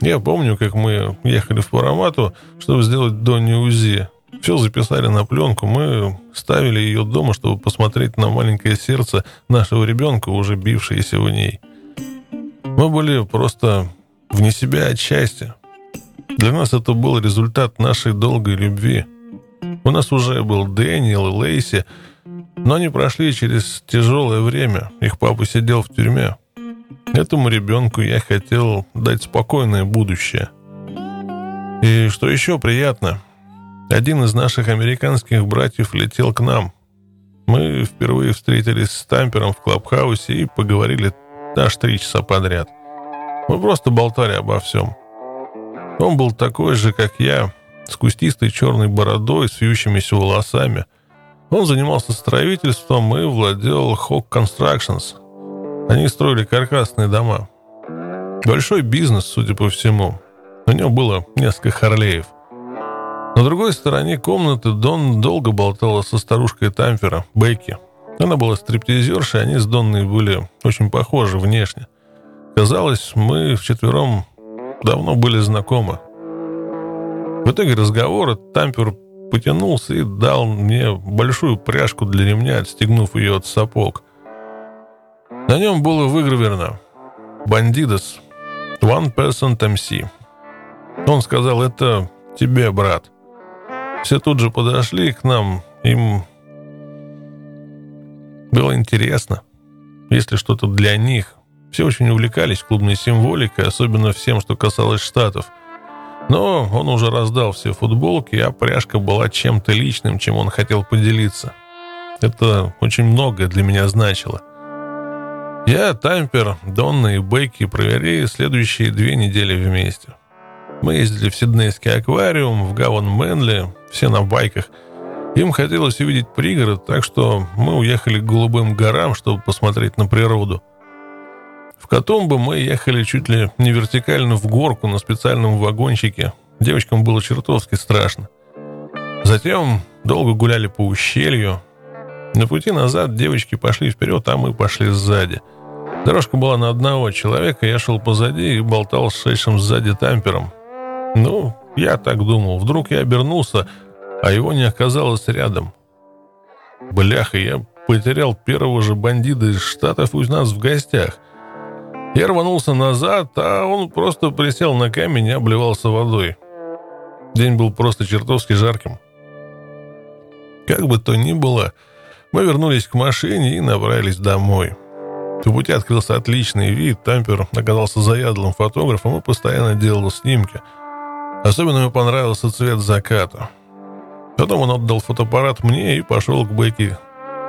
Я помню, как мы ехали в Парамату, чтобы сделать Донни УЗИ. Все записали на пленку. Мы ставили ее дома, чтобы посмотреть на маленькое сердце нашего ребенка, уже бившееся в ней. Мы были просто вне себя от счастья. Для нас это был результат нашей долгой любви. У нас уже был Дэниел и Лейси, но они прошли через тяжелое время. Их папа сидел в тюрьме. Этому ребенку я хотел дать спокойное будущее. И что еще приятно, один из наших американских братьев летел к нам. Мы впервые встретились с Тампером в Клабхаусе и поговорили аж три часа подряд. Мы просто болтали обо всем. Он был такой же, как я, с кустистой черной бородой, с вьющимися волосами. Он занимался строительством и владел Hawk Constructions. Они строили каркасные дома. Большой бизнес, судя по всему. У него было несколько Харлеев – на другой стороне комнаты Дон долго болтала со старушкой Тамфера, Бекки. Она была стриптизершей, они с Донной были очень похожи внешне. Казалось, мы вчетвером давно были знакомы. В итоге разговора Тампер потянулся и дал мне большую пряжку для ремня, отстегнув ее от сапог. На нем было выгравировано «Бандидос, One Person MC». Он сказал, это тебе, брат. Все тут же подошли к нам. Им было интересно. Если что-то для них. Все очень увлекались клубной символикой, особенно всем, что касалось Штатов. Но он уже раздал все футболки, а пряжка была чем-то личным, чем он хотел поделиться. Это очень многое для меня значило. Я, Тампер, Донна и Бейки провели следующие две недели вместе. Мы ездили в Сиднейский аквариум, в Гаван Мэнли, все на байках. Им хотелось увидеть пригород, так что мы уехали к Голубым горам, чтобы посмотреть на природу. В Катумбо мы ехали чуть ли не вертикально в горку на специальном вагончике. Девочкам было чертовски страшно. Затем долго гуляли по ущелью. На пути назад девочки пошли вперед, а мы пошли сзади. Дорожка была на одного человека, я шел позади и болтал с шедшим сзади тампером. Ну, я так думал. Вдруг я обернулся, а его не оказалось рядом. Бляха, я потерял первого же бандита из Штатов у нас в гостях. Я рванулся назад, а он просто присел на камень и обливался водой. День был просто чертовски жарким. Как бы то ни было, мы вернулись к машине и направились домой. По пути открылся отличный вид, Тампер оказался заядлым фотографом и постоянно делал снимки – Особенно ему понравился цвет заката. Потом он отдал фотоаппарат мне и пошел к Бекке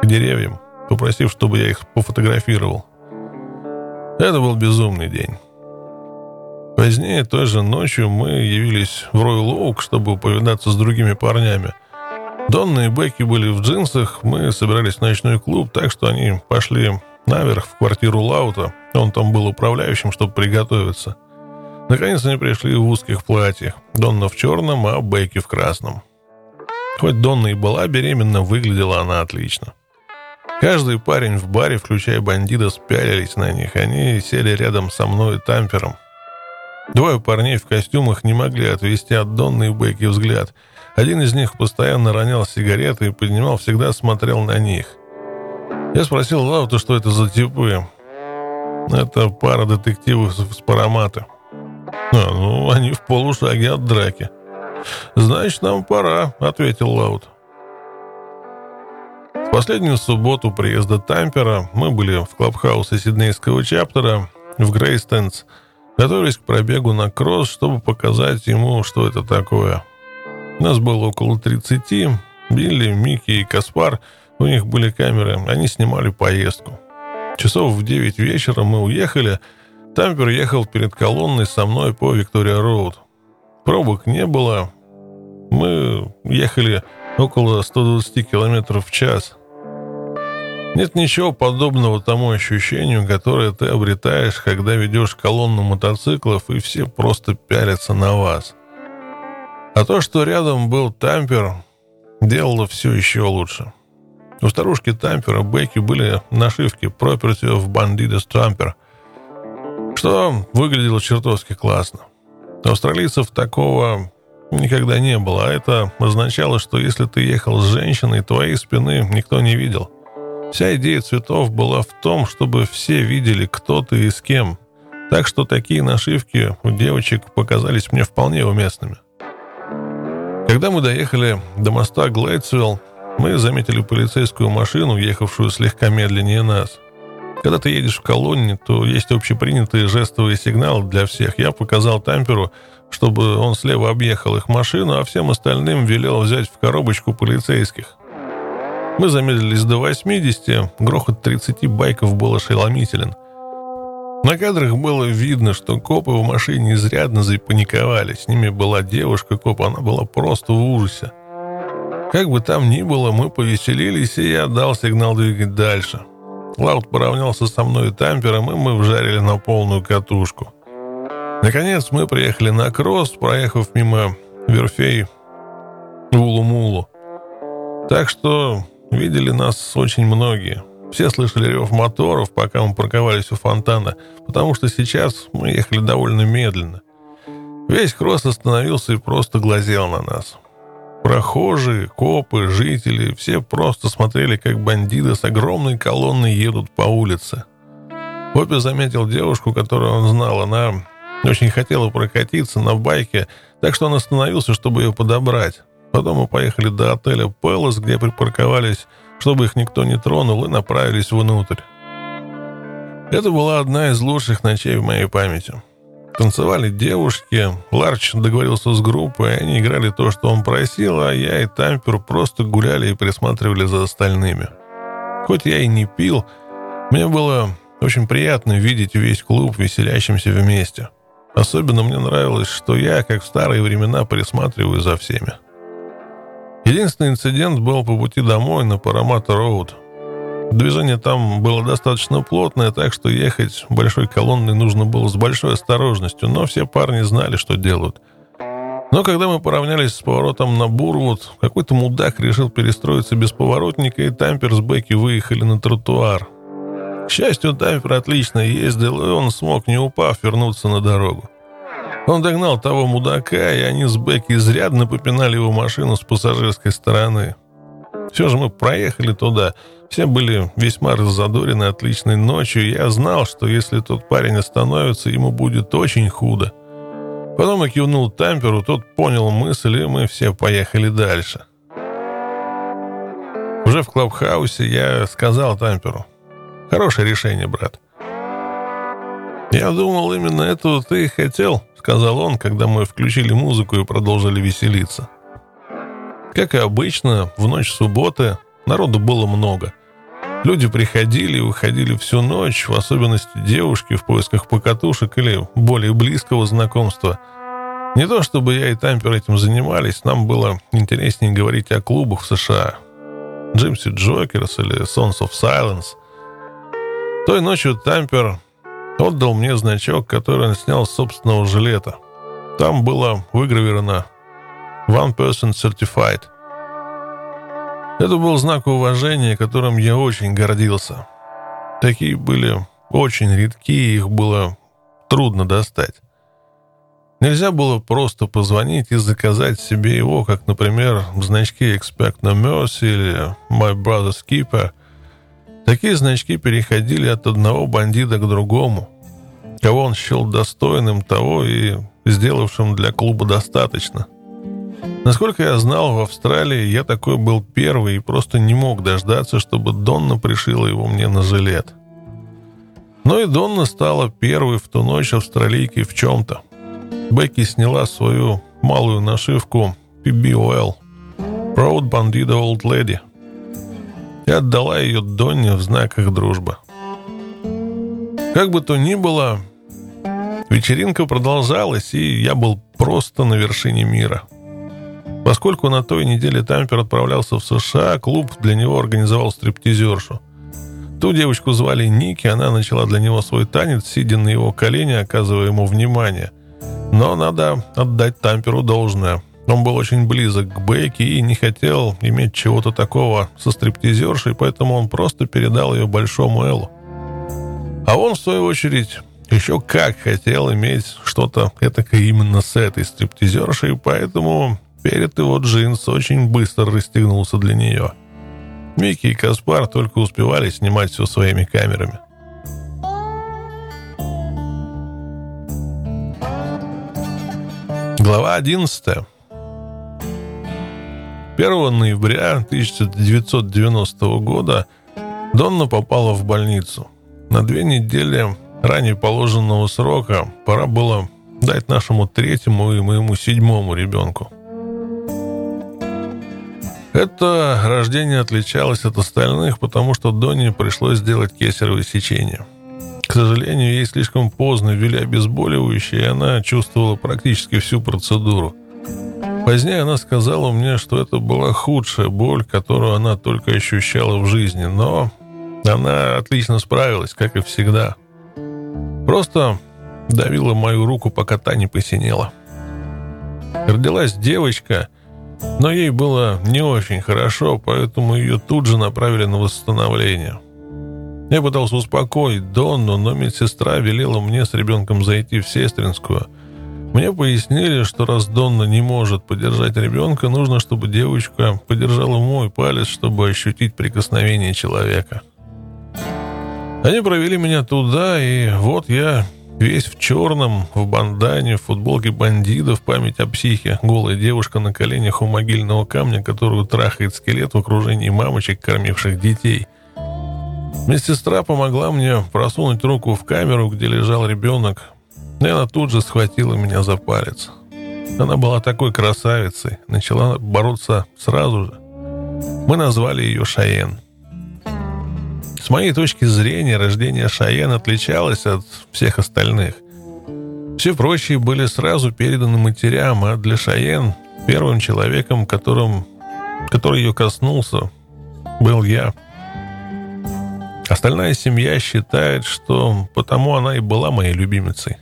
к деревьям, попросив, чтобы я их пофотографировал. Это был безумный день. Позднее, той же ночью, мы явились в Ройл Оук, чтобы повидаться с другими парнями. Донна и Бекки были в джинсах, мы собирались в ночной клуб, так что они пошли наверх в квартиру Лаута. Он там был управляющим, чтобы приготовиться. Наконец они пришли в узких платьях. Донна в черном, а Бейки в красном. Хоть Донна и была беременна, выглядела она отлично. Каждый парень в баре, включая бандита, спялились на них. Они сели рядом со мной и Тампером. Двое парней в костюмах не могли отвести от Донны и Бейки взгляд. Один из них постоянно ронял сигареты и поднимал, всегда смотрел на них. Я спросил Лаута, что это за типы. Это пара детективов с паромата. А, ну, они в полушаге от драки. «Значит, нам пора», — ответил Лаут. Последнюю субботу приезда Тампера мы были в клабхаусе Сиднейского чаптера в Грейстенс, готовились к пробегу на кросс, чтобы показать ему, что это такое. Нас было около 30, Билли, Микки и Каспар, у них были камеры, они снимали поездку. Часов в 9 вечера мы уехали, Тампер ехал перед колонной со мной по Виктория Роуд. Пробок не было. Мы ехали около 120 км в час. Нет ничего подобного тому ощущению, которое ты обретаешь, когда ведешь колонну мотоциклов, и все просто пялятся на вас. А то, что рядом был Тампер, делало все еще лучше. У старушки Тампера Бекки были нашивки «Property of Bandidos Tamper», что выглядело чертовски классно. У австралийцев такого никогда не было, а это означало, что если ты ехал с женщиной, твоей спины никто не видел. Вся идея цветов была в том, чтобы все видели, кто ты и с кем. Так что такие нашивки у девочек показались мне вполне уместными. Когда мы доехали до моста Глейдсвилл, мы заметили полицейскую машину, ехавшую слегка медленнее нас. Когда ты едешь в колонне, то есть общепринятые жестовые сигналы для всех. Я показал Тамперу, чтобы он слева объехал их машину, а всем остальным велел взять в коробочку полицейских. Мы замедлились до 80, грохот 30 байков был ошеломителен. На кадрах было видно, что копы в машине изрядно запаниковали. С ними была девушка-коп, она была просто в ужасе. Как бы там ни было, мы повеселились, и я дал сигнал двигать дальше. Лаут поравнялся со мной и тампером, и мы вжарили на полную катушку. Наконец мы приехали на кросс, проехав мимо верфей Улу-Мулу. Так что видели нас очень многие. Все слышали рев моторов, пока мы парковались у фонтана, потому что сейчас мы ехали довольно медленно. Весь кросс остановился и просто глазел на нас. Прохожие, копы, жители, все просто смотрели, как бандиты с огромной колонной едут по улице. Поппи заметил девушку, которую он знал. Она очень хотела прокатиться на байке, так что он остановился, чтобы ее подобрать. Потом мы поехали до отеля «Пэлас», где припарковались, чтобы их никто не тронул, и направились внутрь. Это была одна из лучших ночей в моей памяти. Танцевали девушки, Ларч договорился с группой, они играли то, что он просил, а я и Тампер просто гуляли и присматривали за остальными. Хоть я и не пил, мне было очень приятно видеть весь клуб веселящимся вместе. Особенно мне нравилось, что я, как в старые времена, присматриваю за всеми. Единственный инцидент был по пути домой на Парамата Роуд. Движение там было достаточно плотное, так что ехать большой колонной нужно было с большой осторожностью, но все парни знали, что делают. Но когда мы поравнялись с поворотом на Бурвуд, какой-то мудак решил перестроиться без поворотника, и Тампер с Бекки выехали на тротуар. К счастью, Тампер отлично ездил, и он смог, не упав, вернуться на дорогу. Он догнал того мудака, и они с Бекки изрядно попинали его машину с пассажирской стороны. Все же мы проехали туда, все были весьма раззадорены отличной ночью, и я знал, что если тот парень остановится, ему будет очень худо. Потом я кивнул Тамперу, тот понял мысль, и мы все поехали дальше. Уже в клабхаусе я сказал Тамперу. «Хорошее решение, брат». «Я думал, именно этого ты и хотел», — сказал он, когда мы включили музыку и продолжили веселиться. Как и обычно, в ночь субботы народу было много — Люди приходили и выходили всю ночь, в особенности девушки в поисках покатушек или более близкого знакомства. Не то чтобы я и Тампер этим занимались, нам было интереснее говорить о клубах в США. Джимси Джокерс или Sons of Silence. Той ночью Тампер отдал мне значок, который он снял с собственного жилета. Там было выгравировано «One Person Certified». Это был знак уважения, которым я очень гордился. Такие были очень редкие, их было трудно достать. Нельзя было просто позвонить и заказать себе его, как, например, значки «Expect No Mercy» или «My Brother's Keeper». Такие значки переходили от одного бандита к другому. Кого он счел достойным того и сделавшим для клуба достаточно. Насколько я знал, в Австралии я такой был первый и просто не мог дождаться, чтобы Донна пришила его мне на жилет. Но и Донна стала первой в ту ночь австралийкой в чем-то. Бекки сняла свою малую нашивку PBOL Proud Bandita Old Lady и отдала ее Донне в знаках дружбы. Как бы то ни было, вечеринка продолжалась, и я был просто на вершине мира. Поскольку на той неделе Тампер отправлялся в США, клуб для него организовал стриптизершу. Ту девочку звали Ники, она начала для него свой танец, сидя на его колене, оказывая ему внимание – но надо отдать Тамперу должное. Он был очень близок к Бейки и не хотел иметь чего-то такого со стриптизершей, поэтому он просто передал ее большому Эллу. А он, в свою очередь, еще как хотел иметь что-то этакое именно с этой стриптизершей, поэтому перед его джинс очень быстро расстегнулся для нее. Микки и Каспар только успевали снимать все своими камерами. Глава 11. 1 ноября 1990 года Донна попала в больницу. На две недели ранее положенного срока пора было дать нашему третьему и моему седьмому ребенку. Это рождение отличалось от остальных, потому что Донне пришлось сделать кесарево сечение – к сожалению, ей слишком поздно ввели обезболивающее, и она чувствовала практически всю процедуру. Позднее она сказала мне, что это была худшая боль, которую она только ощущала в жизни, но она отлично справилась, как и всегда. Просто давила мою руку, пока та не посинела. Родилась девочка, но ей было не очень хорошо, поэтому ее тут же направили на восстановление. Я пытался успокоить Донну, но медсестра велела мне с ребенком зайти в сестринскую. Мне пояснили, что раз Донна не может подержать ребенка, нужно, чтобы девочка подержала мой палец, чтобы ощутить прикосновение человека. Они провели меня туда, и вот я весь в черном, в бандане, в футболке бандита, в память о психе, голая девушка на коленях у могильного камня, которую трахает скелет в окружении мамочек, кормивших детей – Медсестра помогла мне просунуть руку в камеру, где лежал ребенок, и она тут же схватила меня за палец. Она была такой красавицей, начала бороться сразу же. Мы назвали ее Шаен. С моей точки зрения, рождение Шаен отличалось от всех остальных. Все прочие были сразу переданы матерям, а для Шаен первым человеком, которым, который ее коснулся, был я – Остальная семья считает, что потому она и была моей любимицей.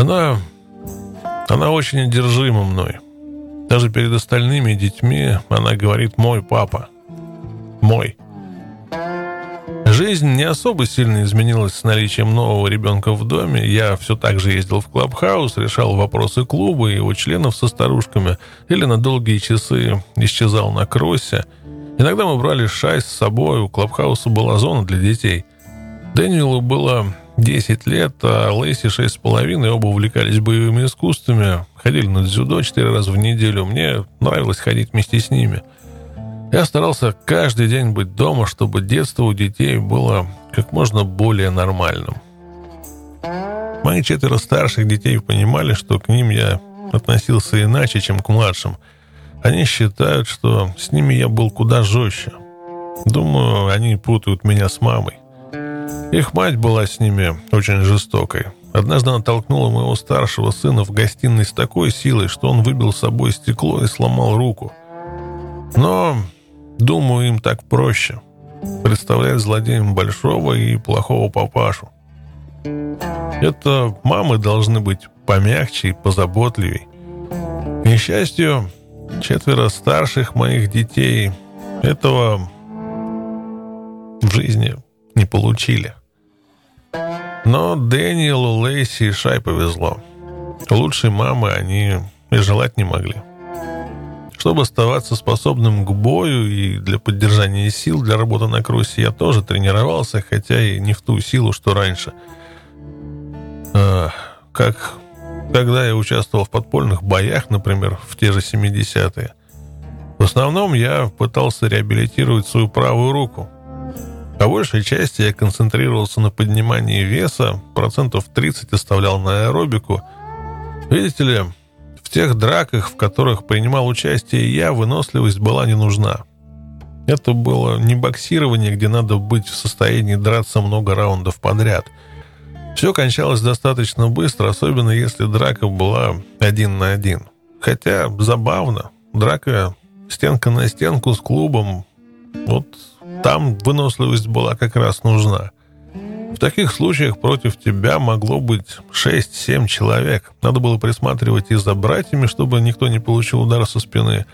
Она... Она очень одержима мной. Даже перед остальными детьми она говорит «мой папа». «Мой». Жизнь не особо сильно изменилась с наличием нового ребенка в доме. Я все так же ездил в клабхаус, решал вопросы клуба и его членов со старушками, или на долгие часы исчезал на кроссе – Иногда мы брали шай с собой, у Клабхауса была зона для детей. Дэниелу было 10 лет, а Лейси 6,5, оба увлекались боевыми искусствами, ходили на дзюдо 4 раза в неделю. Мне нравилось ходить вместе с ними. Я старался каждый день быть дома, чтобы детство у детей было как можно более нормальным. Мои четверо старших детей понимали, что к ним я относился иначе, чем к младшим – они считают, что с ними я был куда жестче. Думаю, они путают меня с мамой. Их мать была с ними очень жестокой. Однажды она толкнула моего старшего сына в гостиной с такой силой, что он выбил с собой стекло и сломал руку. Но, думаю, им так проще. Представлять злодеем большого и плохого папашу. Это мамы должны быть помягче и позаботливей. К несчастью, четверо старших моих детей этого в жизни не получили. Но Дэниелу, Лейси и Шай повезло. Лучшей мамы они и желать не могли. Чтобы оставаться способным к бою и для поддержания сил для работы на крусе, я тоже тренировался, хотя и не в ту силу, что раньше. А, как когда я участвовал в подпольных боях, например, в те же 70-е. В основном я пытался реабилитировать свою правую руку. По большей части я концентрировался на поднимании веса, процентов 30 оставлял на аэробику. Видите ли, в тех драках, в которых принимал участие я, выносливость была не нужна. Это было не боксирование, где надо быть в состоянии драться много раундов подряд – все кончалось достаточно быстро, особенно если драка была один на один. Хотя забавно, драка стенка на стенку с клубом, вот там выносливость была как раз нужна. В таких случаях против тебя могло быть 6-7 человек. Надо было присматривать и за братьями, чтобы никто не получил удара со спины,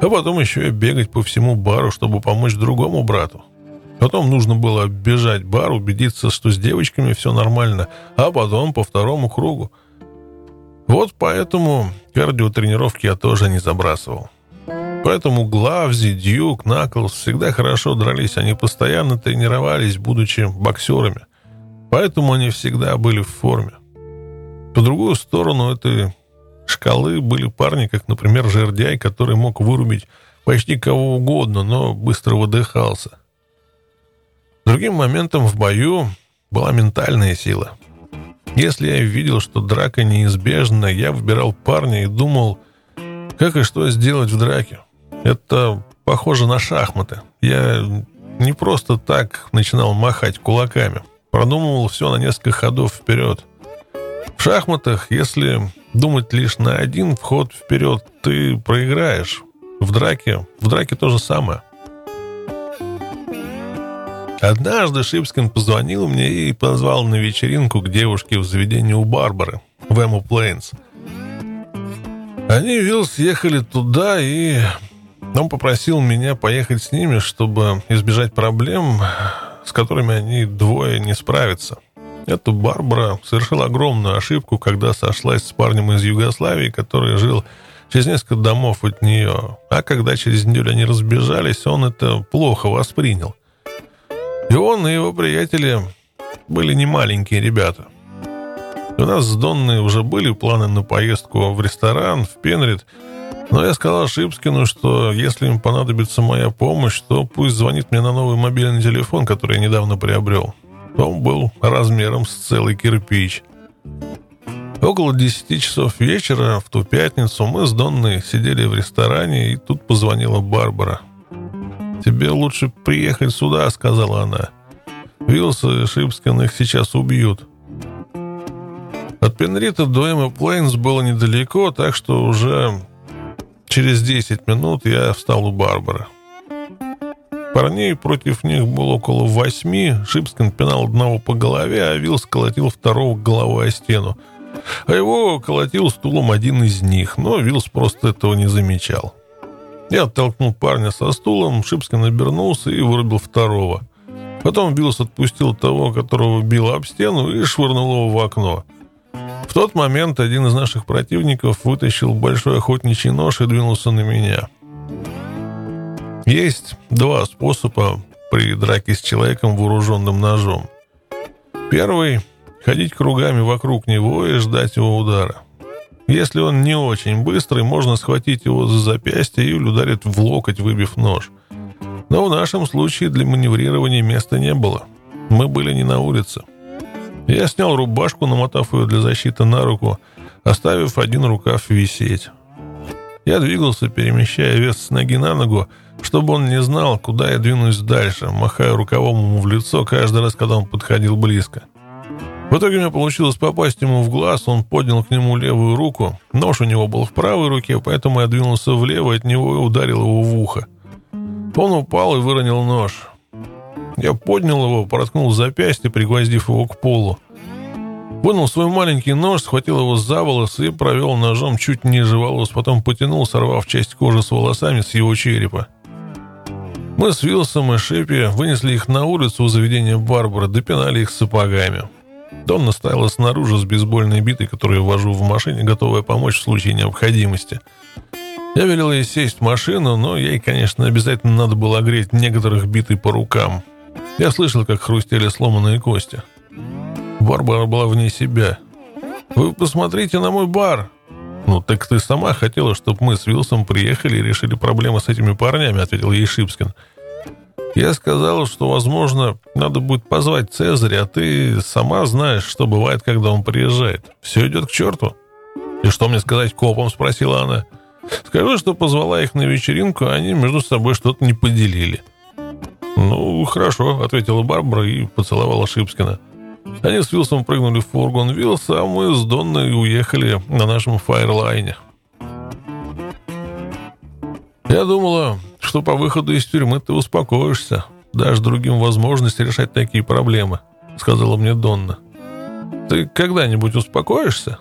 а потом еще и бегать по всему бару, чтобы помочь другому брату. Потом нужно было бежать бар, убедиться, что с девочками все нормально, а потом по второму кругу. Вот поэтому кардиотренировки я тоже не забрасывал. Поэтому Главзи, Дьюк, Наклс всегда хорошо дрались. Они постоянно тренировались, будучи боксерами. Поэтому они всегда были в форме. По другую сторону этой шкалы были парни, как, например, Жердяй, который мог вырубить почти кого угодно, но быстро выдыхался – Другим моментом в бою была ментальная сила. Если я видел, что драка неизбежна, я выбирал парня и думал, как и что сделать в драке. Это похоже на шахматы. Я не просто так начинал махать кулаками. Продумывал все на несколько ходов вперед. В шахматах, если думать лишь на один вход вперед, ты проиграешь. В драке, в драке то же самое. Однажды Шипскин позвонил мне и позвал на вечеринку к девушке в заведении у Барбары в Эму Плейнс. Они, Вилл, съехали туда, и он попросил меня поехать с ними, чтобы избежать проблем, с которыми они двое не справятся. Эта Барбара совершила огромную ошибку, когда сошлась с парнем из Югославии, который жил через несколько домов от нее. А когда через неделю они разбежались, он это плохо воспринял. И он, и его приятели были не маленькие ребята. У нас с Донной уже были планы на поездку в ресторан, в Пенрид, но я сказал Шипскину, что если им понадобится моя помощь, то пусть звонит мне на новый мобильный телефон, который я недавно приобрел. Он был размером с целый кирпич. Около 10 часов вечера в ту пятницу мы с Донной сидели в ресторане, и тут позвонила Барбара – «Тебе лучше приехать сюда», — сказала она. «Вилс и Шипскин их сейчас убьют». От Пенрита до Эммы Плейнс было недалеко, так что уже через 10 минут я встал у Барбары. Парней против них было около восьми. Шипскин пинал одного по голове, а Вилс колотил второго головой о стену. А его колотил стулом один из них, но Вилс просто этого не замечал. Я оттолкнул парня со стулом, Шипскин обернулся и вырубил второго. Потом Вилс отпустил того, которого бил об стену, и швырнул его в окно. В тот момент один из наших противников вытащил большой охотничий нож и двинулся на меня. Есть два способа при драке с человеком вооруженным ножом. Первый – ходить кругами вокруг него и ждать его удара. Если он не очень быстрый, можно схватить его за запястье и ударить в локоть, выбив нож. Но в нашем случае для маневрирования места не было. Мы были не на улице. Я снял рубашку, намотав ее для защиты на руку, оставив один рукав висеть. Я двигался, перемещая вес с ноги на ногу, чтобы он не знал, куда я двинусь дальше, махая рукавом ему в лицо каждый раз, когда он подходил близко. В итоге у меня получилось попасть ему в глаз, он поднял к нему левую руку. Нож у него был в правой руке, поэтому я двинулся влево от него и ударил его в ухо. Он упал и выронил нож. Я поднял его, проткнул запястье, пригвоздив его к полу. Вынул свой маленький нож, схватил его за волосы и провел ножом чуть ниже волос, потом потянул, сорвав часть кожи с волосами с его черепа. Мы с Вилсом и Шипи вынесли их на улицу у заведения Барбара, допинали их сапогами. Донна стояла снаружи с бейсбольной битой, которую вожу в машине, готовая помочь в случае необходимости. Я велел ей сесть в машину, но ей, конечно, обязательно надо было огреть некоторых битой по рукам. Я слышал, как хрустели сломанные кости. Барбара была вне себя. «Вы посмотрите на мой бар!» «Ну, так ты сама хотела, чтобы мы с Вилсом приехали и решили проблемы с этими парнями», — ответил ей Шипскин. «Я сказала, что, возможно, надо будет позвать Цезаря, а ты сама знаешь, что бывает, когда он приезжает. Все идет к черту». «И что мне сказать копам?» — спросила она. «Скажи, что позвала их на вечеринку, а они между собой что-то не поделили». «Ну, хорошо», — ответила Барбара и поцеловала Шипскина. Они с Вилсом прыгнули в фургон Вилса, а мы с Донной уехали на нашем фаерлайне. Я думала, что по выходу из тюрьмы ты успокоишься, дашь другим возможность решать такие проблемы, сказала мне Донна. Ты когда-нибудь успокоишься?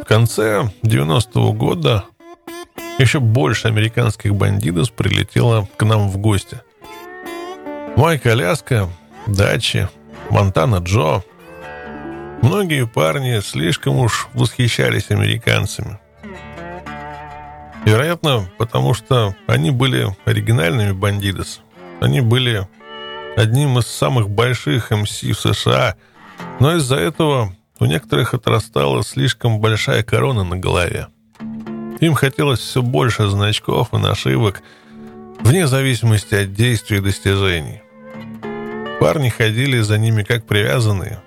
В конце 90-го года еще больше американских бандитов прилетело к нам в гости – Майк Аляска, Дачи, Монтана Джо. Многие парни слишком уж восхищались американцами. Вероятно, потому что они были оригинальными бандидос. Они были одним из самых больших МС в США, но из-за этого у некоторых отрастала слишком большая корона на голове. Им хотелось все больше значков и нашивок, вне зависимости от действий и достижений. Парни ходили за ними как привязанные.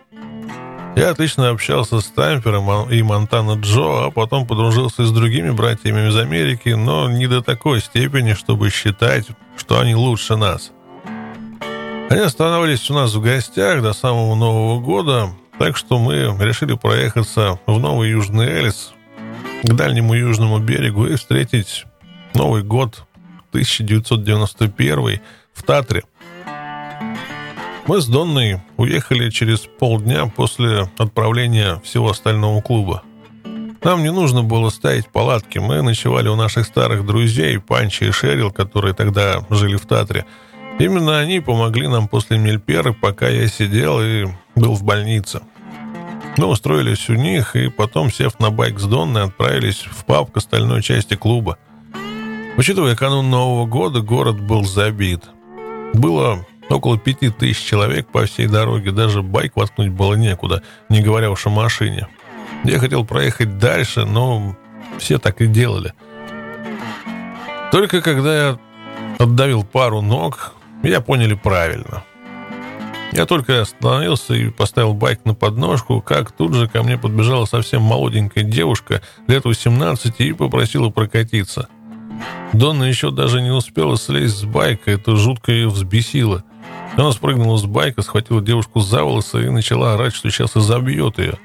Я отлично общался с Тампером и Монтана Джо, а потом подружился с другими братьями из Америки, но не до такой степени, чтобы считать, что они лучше нас. Они останавливались у нас в гостях до самого Нового года, так что мы решили проехаться в Новый Южный Элис, к дальнему южному берегу и встретить Новый год 1991 в Татре – мы с Донной уехали через полдня после отправления всего остального клуба. Нам не нужно было ставить палатки, мы ночевали у наших старых друзей, Панчи и Шерил, которые тогда жили в Татре. Именно они помогли нам после Мельперы, пока я сидел и был в больнице. Мы устроились у них, и потом, сев на байк с Донной, отправились в паб к остальной части клуба. Учитывая канун Нового года, город был забит. Было Около пяти тысяч человек по всей дороге, даже байк воткнуть было некуда, не говоря уж о машине. Я хотел проехать дальше, но все так и делали. Только когда я отдавил пару ног, я поняли правильно. Я только остановился и поставил байк на подножку, как тут же ко мне подбежала совсем молоденькая девушка лет 18 и попросила прокатиться. Донна еще даже не успела слезть с байка, это жутко ее взбесило – она спрыгнула с байка, схватила девушку за волосы и начала орать, что сейчас и забьет ее.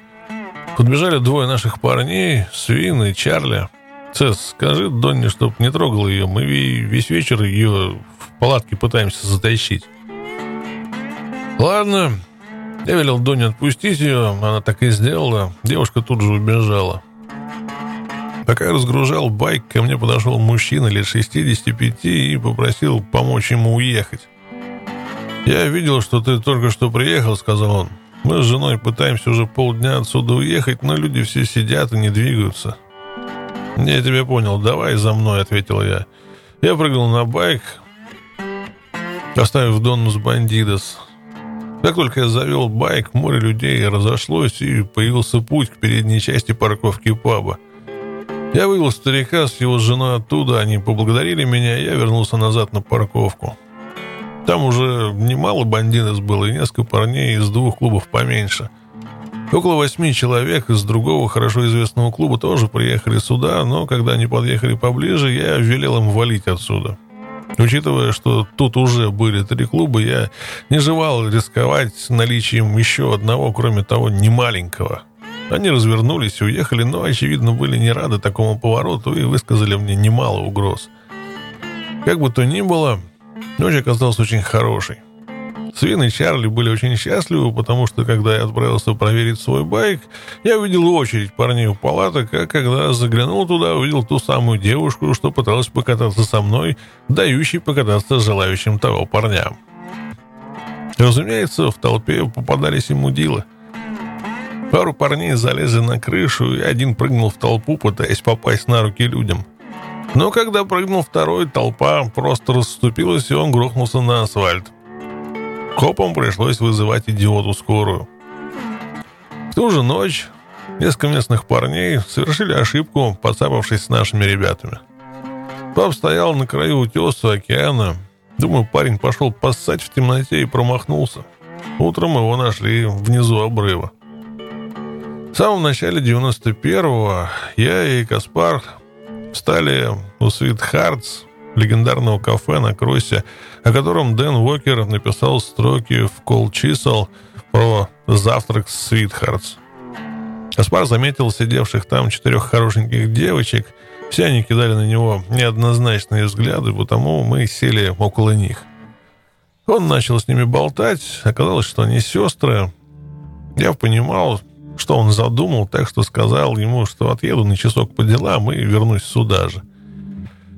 Подбежали двое наших парней, Свин и Чарли. Цесс, скажи Донне, чтоб не трогал ее. Мы весь вечер ее в палатке пытаемся затащить. Ладно. Я велел Донне отпустить ее. Она так и сделала. Девушка тут же убежала. Пока я разгружал байк, ко мне подошел мужчина лет 65 и попросил помочь ему уехать. «Я видел, что ты только что приехал», — сказал он. «Мы с женой пытаемся уже полдня отсюда уехать, но люди все сидят и не двигаются». «Я тебя понял, давай за мной», — ответил я. Я прыгнул на байк, оставив Донну с бандидос. Как только я завел байк, море людей разошлось, и появился путь к передней части парковки паба. Я вывел старика с его женой оттуда, они поблагодарили меня, и я вернулся назад на парковку. Там уже немало бандитов было и несколько парней из двух клубов поменьше. Около восьми человек из другого хорошо известного клуба тоже приехали сюда, но когда они подъехали поближе, я велел им валить отсюда. Учитывая, что тут уже были три клуба, я не желал рисковать наличием еще одного, кроме того, немаленького. Они развернулись и уехали, но, очевидно, были не рады такому повороту и высказали мне немало угроз. Как бы то ни было, Ночь оказалась очень хорошей. Свин и Чарли были очень счастливы, потому что, когда я отправился проверить свой байк, я увидел очередь парней у палаток, а когда заглянул туда, увидел ту самую девушку, что пыталась покататься со мной, дающей покататься желающим того парням. Разумеется, в толпе попадались ему мудилы. Пару парней залезли на крышу, и один прыгнул в толпу, пытаясь попасть на руки людям. Но когда прыгнул второй, толпа просто расступилась, и он грохнулся на асфальт. Копам пришлось вызывать идиоту скорую. В ту же ночь несколько местных парней совершили ошибку, подцапавшись с нашими ребятами. Пап стоял на краю утеса океана. Думаю, парень пошел поссать в темноте и промахнулся. Утром его нашли внизу обрыва. В самом начале 91-го я и Каспар стали у Sweet Hearts легендарного кафе на Кроссе, о котором Дэн Уокер написал строки в Кол Чисел про завтрак с Свитхартс. Аспар заметил сидевших там четырех хорошеньких девочек. Все они кидали на него неоднозначные взгляды, потому мы сели около них. Он начал с ними болтать. Оказалось, что они сестры. Я понимал, что он задумал, так что сказал ему, что отъеду на часок по делам и вернусь сюда же.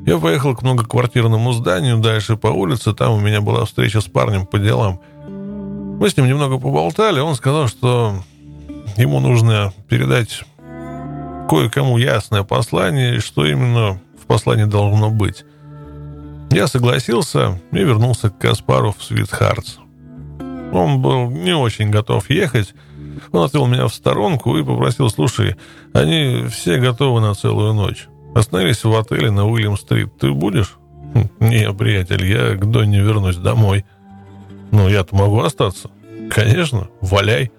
Я поехал к многоквартирному зданию, дальше по улице, там у меня была встреча с парнем по делам. Мы с ним немного поболтали, он сказал, что ему нужно передать кое-кому ясное послание, что именно в послании должно быть. Я согласился и вернулся к Каспару в Свитхартс. Он был не очень готов ехать. Он отвел меня в сторонку и попросил, слушай, они все готовы на целую ночь. Остановись в отеле на Уильям-стрит. Ты будешь? Хм, не, приятель, я к Донне вернусь домой. Ну, я-то могу остаться. Конечно, валяй.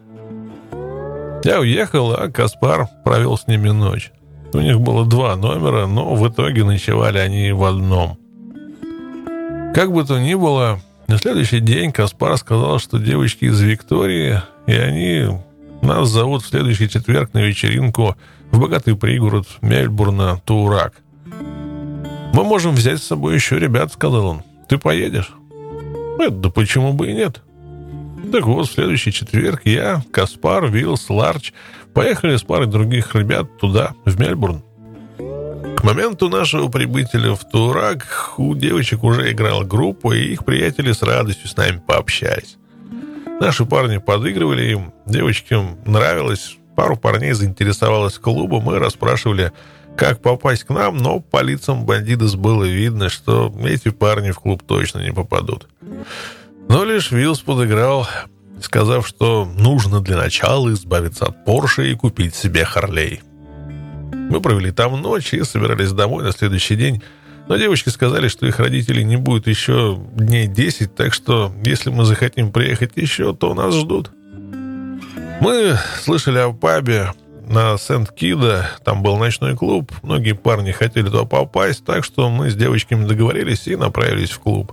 Я уехал, а Каспар провел с ними ночь. У них было два номера, но в итоге ночевали они в одном. Как бы то ни было, на следующий день Каспар сказал, что девочки из Виктории, и они нас зовут в следующий четверг на вечеринку в богатый пригород Мельбурна, Турак. «Мы можем взять с собой еще ребят», — сказал он. «Ты поедешь?» «Это да почему бы и нет?» Так вот, в следующий четверг я, Каспар, Виллс, Ларч поехали с парой других ребят туда, в Мельбурн. К моменту нашего прибытия в Турак у девочек уже играла группа, и их приятели с радостью с нами пообщались. Наши парни подыгрывали им, девочкам нравилось, Пару парней заинтересовалось клубом мы расспрашивали, как попасть к нам, но по лицам бандитов было видно, что эти парни в клуб точно не попадут. Но лишь Вилс подыграл, сказав, что нужно для начала избавиться от Порше и купить себе Харлей. Мы провели там ночь и собирались домой на следующий день, но девочки сказали, что их родителей не будет еще дней 10, так что если мы захотим приехать еще, то нас ждут. Мы слышали о пабе на Сент-Кида, там был ночной клуб, многие парни хотели туда попасть, так что мы с девочками договорились и направились в клуб.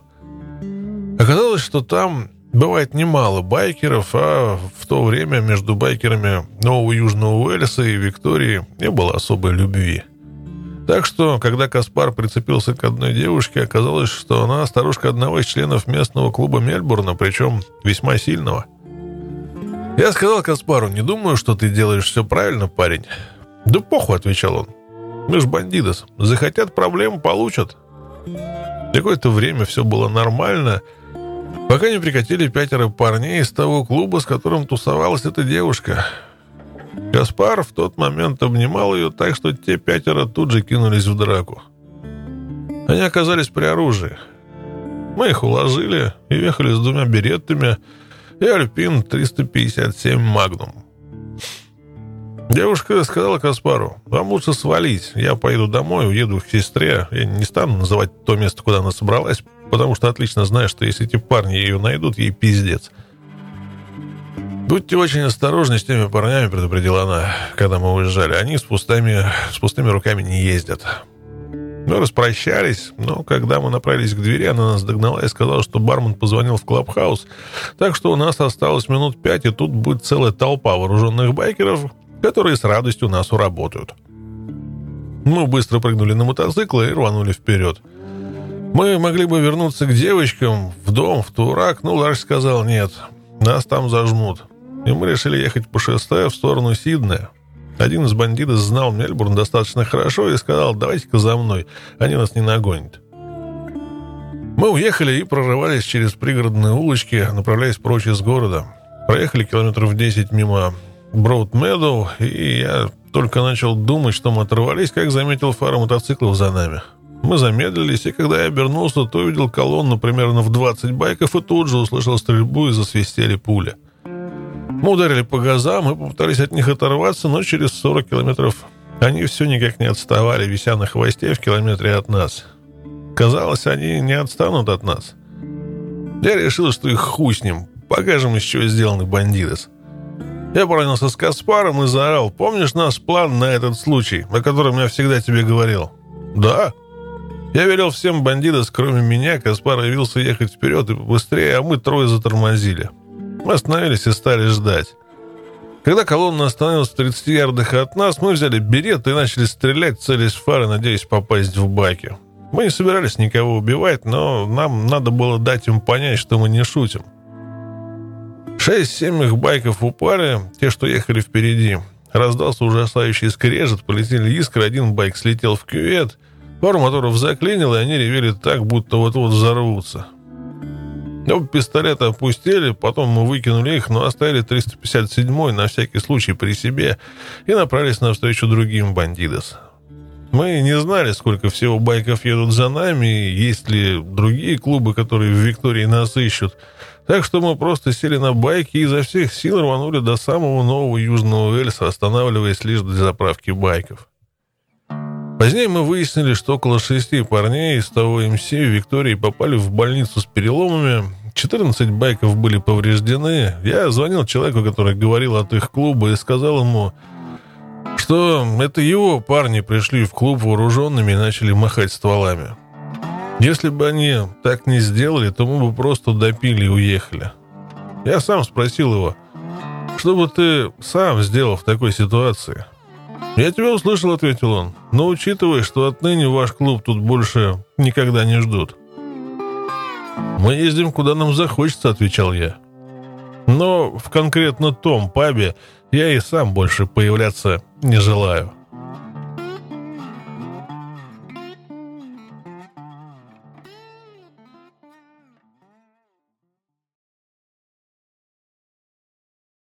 Оказалось, что там бывает немало байкеров, а в то время между байкерами Нового Южного Уэльса и Виктории не было особой любви. Так что, когда Каспар прицепился к одной девушке, оказалось, что она старушка одного из членов местного клуба Мельбурна, причем весьма сильного – я сказал Каспару, не думаю, что ты делаешь все правильно, парень. Да похуй, отвечал он. Мы ж бандидос. Захотят проблем, получат. Какое-то время все было нормально, пока не прикатили пятеро парней из того клуба, с которым тусовалась эта девушка. Каспар в тот момент обнимал ее так, что те пятеро тут же кинулись в драку. Они оказались при оружии. Мы их уложили и ехали с двумя береттами, и Альпин 357 Магнум. Девушка сказала Каспару, вам лучше свалить, я поеду домой, уеду к сестре, я не стану называть то место, куда она собралась, потому что отлично знаю, что если эти парни ее найдут, ей пиздец. «Будьте очень осторожны с теми парнями», — предупредила она, когда мы уезжали. «Они с пустыми, с пустыми руками не ездят. Мы распрощались, но когда мы направились к двери, она нас догнала и сказала, что бармен позвонил в клабхаус, так что у нас осталось минут пять, и тут будет целая толпа вооруженных байкеров, которые с радостью нас уработают. Мы быстро прыгнули на мотоциклы и рванули вперед. Мы могли бы вернуться к девочкам, в дом, в Турак, но Ларш сказал нет, нас там зажмут. И мы решили ехать по шоссе в сторону Сиднея. Один из бандитов знал Мельбурн достаточно хорошо и сказал, давайте-ка за мной, они нас не нагонят. Мы уехали и прорывались через пригородные улочки, направляясь прочь из города. Проехали километров 10 мимо Броуд Медоу, и я только начал думать, что мы оторвались, как заметил фары мотоциклов за нами. Мы замедлились, и когда я обернулся, то увидел колонну примерно в 20 байков и тут же услышал стрельбу и засвистели пули. Мы ударили по газам и попытались от них оторваться, но через 40 километров они все никак не отставали, вися на хвосте в километре от нас. Казалось, они не отстанут от нас. Я решил, что их хуй с ним. Покажем, из чего сделаны бандитос. Я поранился с Каспаром и заорал. «Помнишь наш план на этот случай, о котором я всегда тебе говорил?» «Да». Я велел всем бандитос, кроме меня. Каспар явился ехать вперед и быстрее, а мы трое затормозили. Мы остановились и стали ждать. Когда колонна остановилась в 30 ярдах от нас, мы взяли берет и начали стрелять, целясь в фары, надеясь попасть в баки. Мы не собирались никого убивать, но нам надо было дать им понять, что мы не шутим. Шесть-семь их байков упали, те, что ехали впереди. Раздался ужасающий скрежет, полетели искры, один байк слетел в кювет, пару моторов заклинило, и они ревели так, будто вот-вот взорвутся. Оба пистолеты опустили, потом мы выкинули их, но оставили 357-й на всякий случай при себе и направились навстречу другим бандитос. Мы не знали, сколько всего байков едут за нами, есть ли другие клубы, которые в Виктории нас ищут. Так что мы просто сели на байки и изо всех сил рванули до самого нового Южного Эльса, останавливаясь лишь для заправки байков. Позднее мы выяснили, что около шести парней из того МС Виктории попали в больницу с переломами. 14 байков были повреждены. Я звонил человеку, который говорил от их клуба, и сказал ему, что это его парни пришли в клуб вооруженными и начали махать стволами. Если бы они так не сделали, то мы бы просто допили и уехали. Я сам спросил его, что бы ты сам сделал в такой ситуации? «Я тебя услышал», — ответил он. «Но учитывая, что отныне ваш клуб тут больше никогда не ждут». «Мы ездим, куда нам захочется», — отвечал я. «Но в конкретно том пабе я и сам больше появляться не желаю».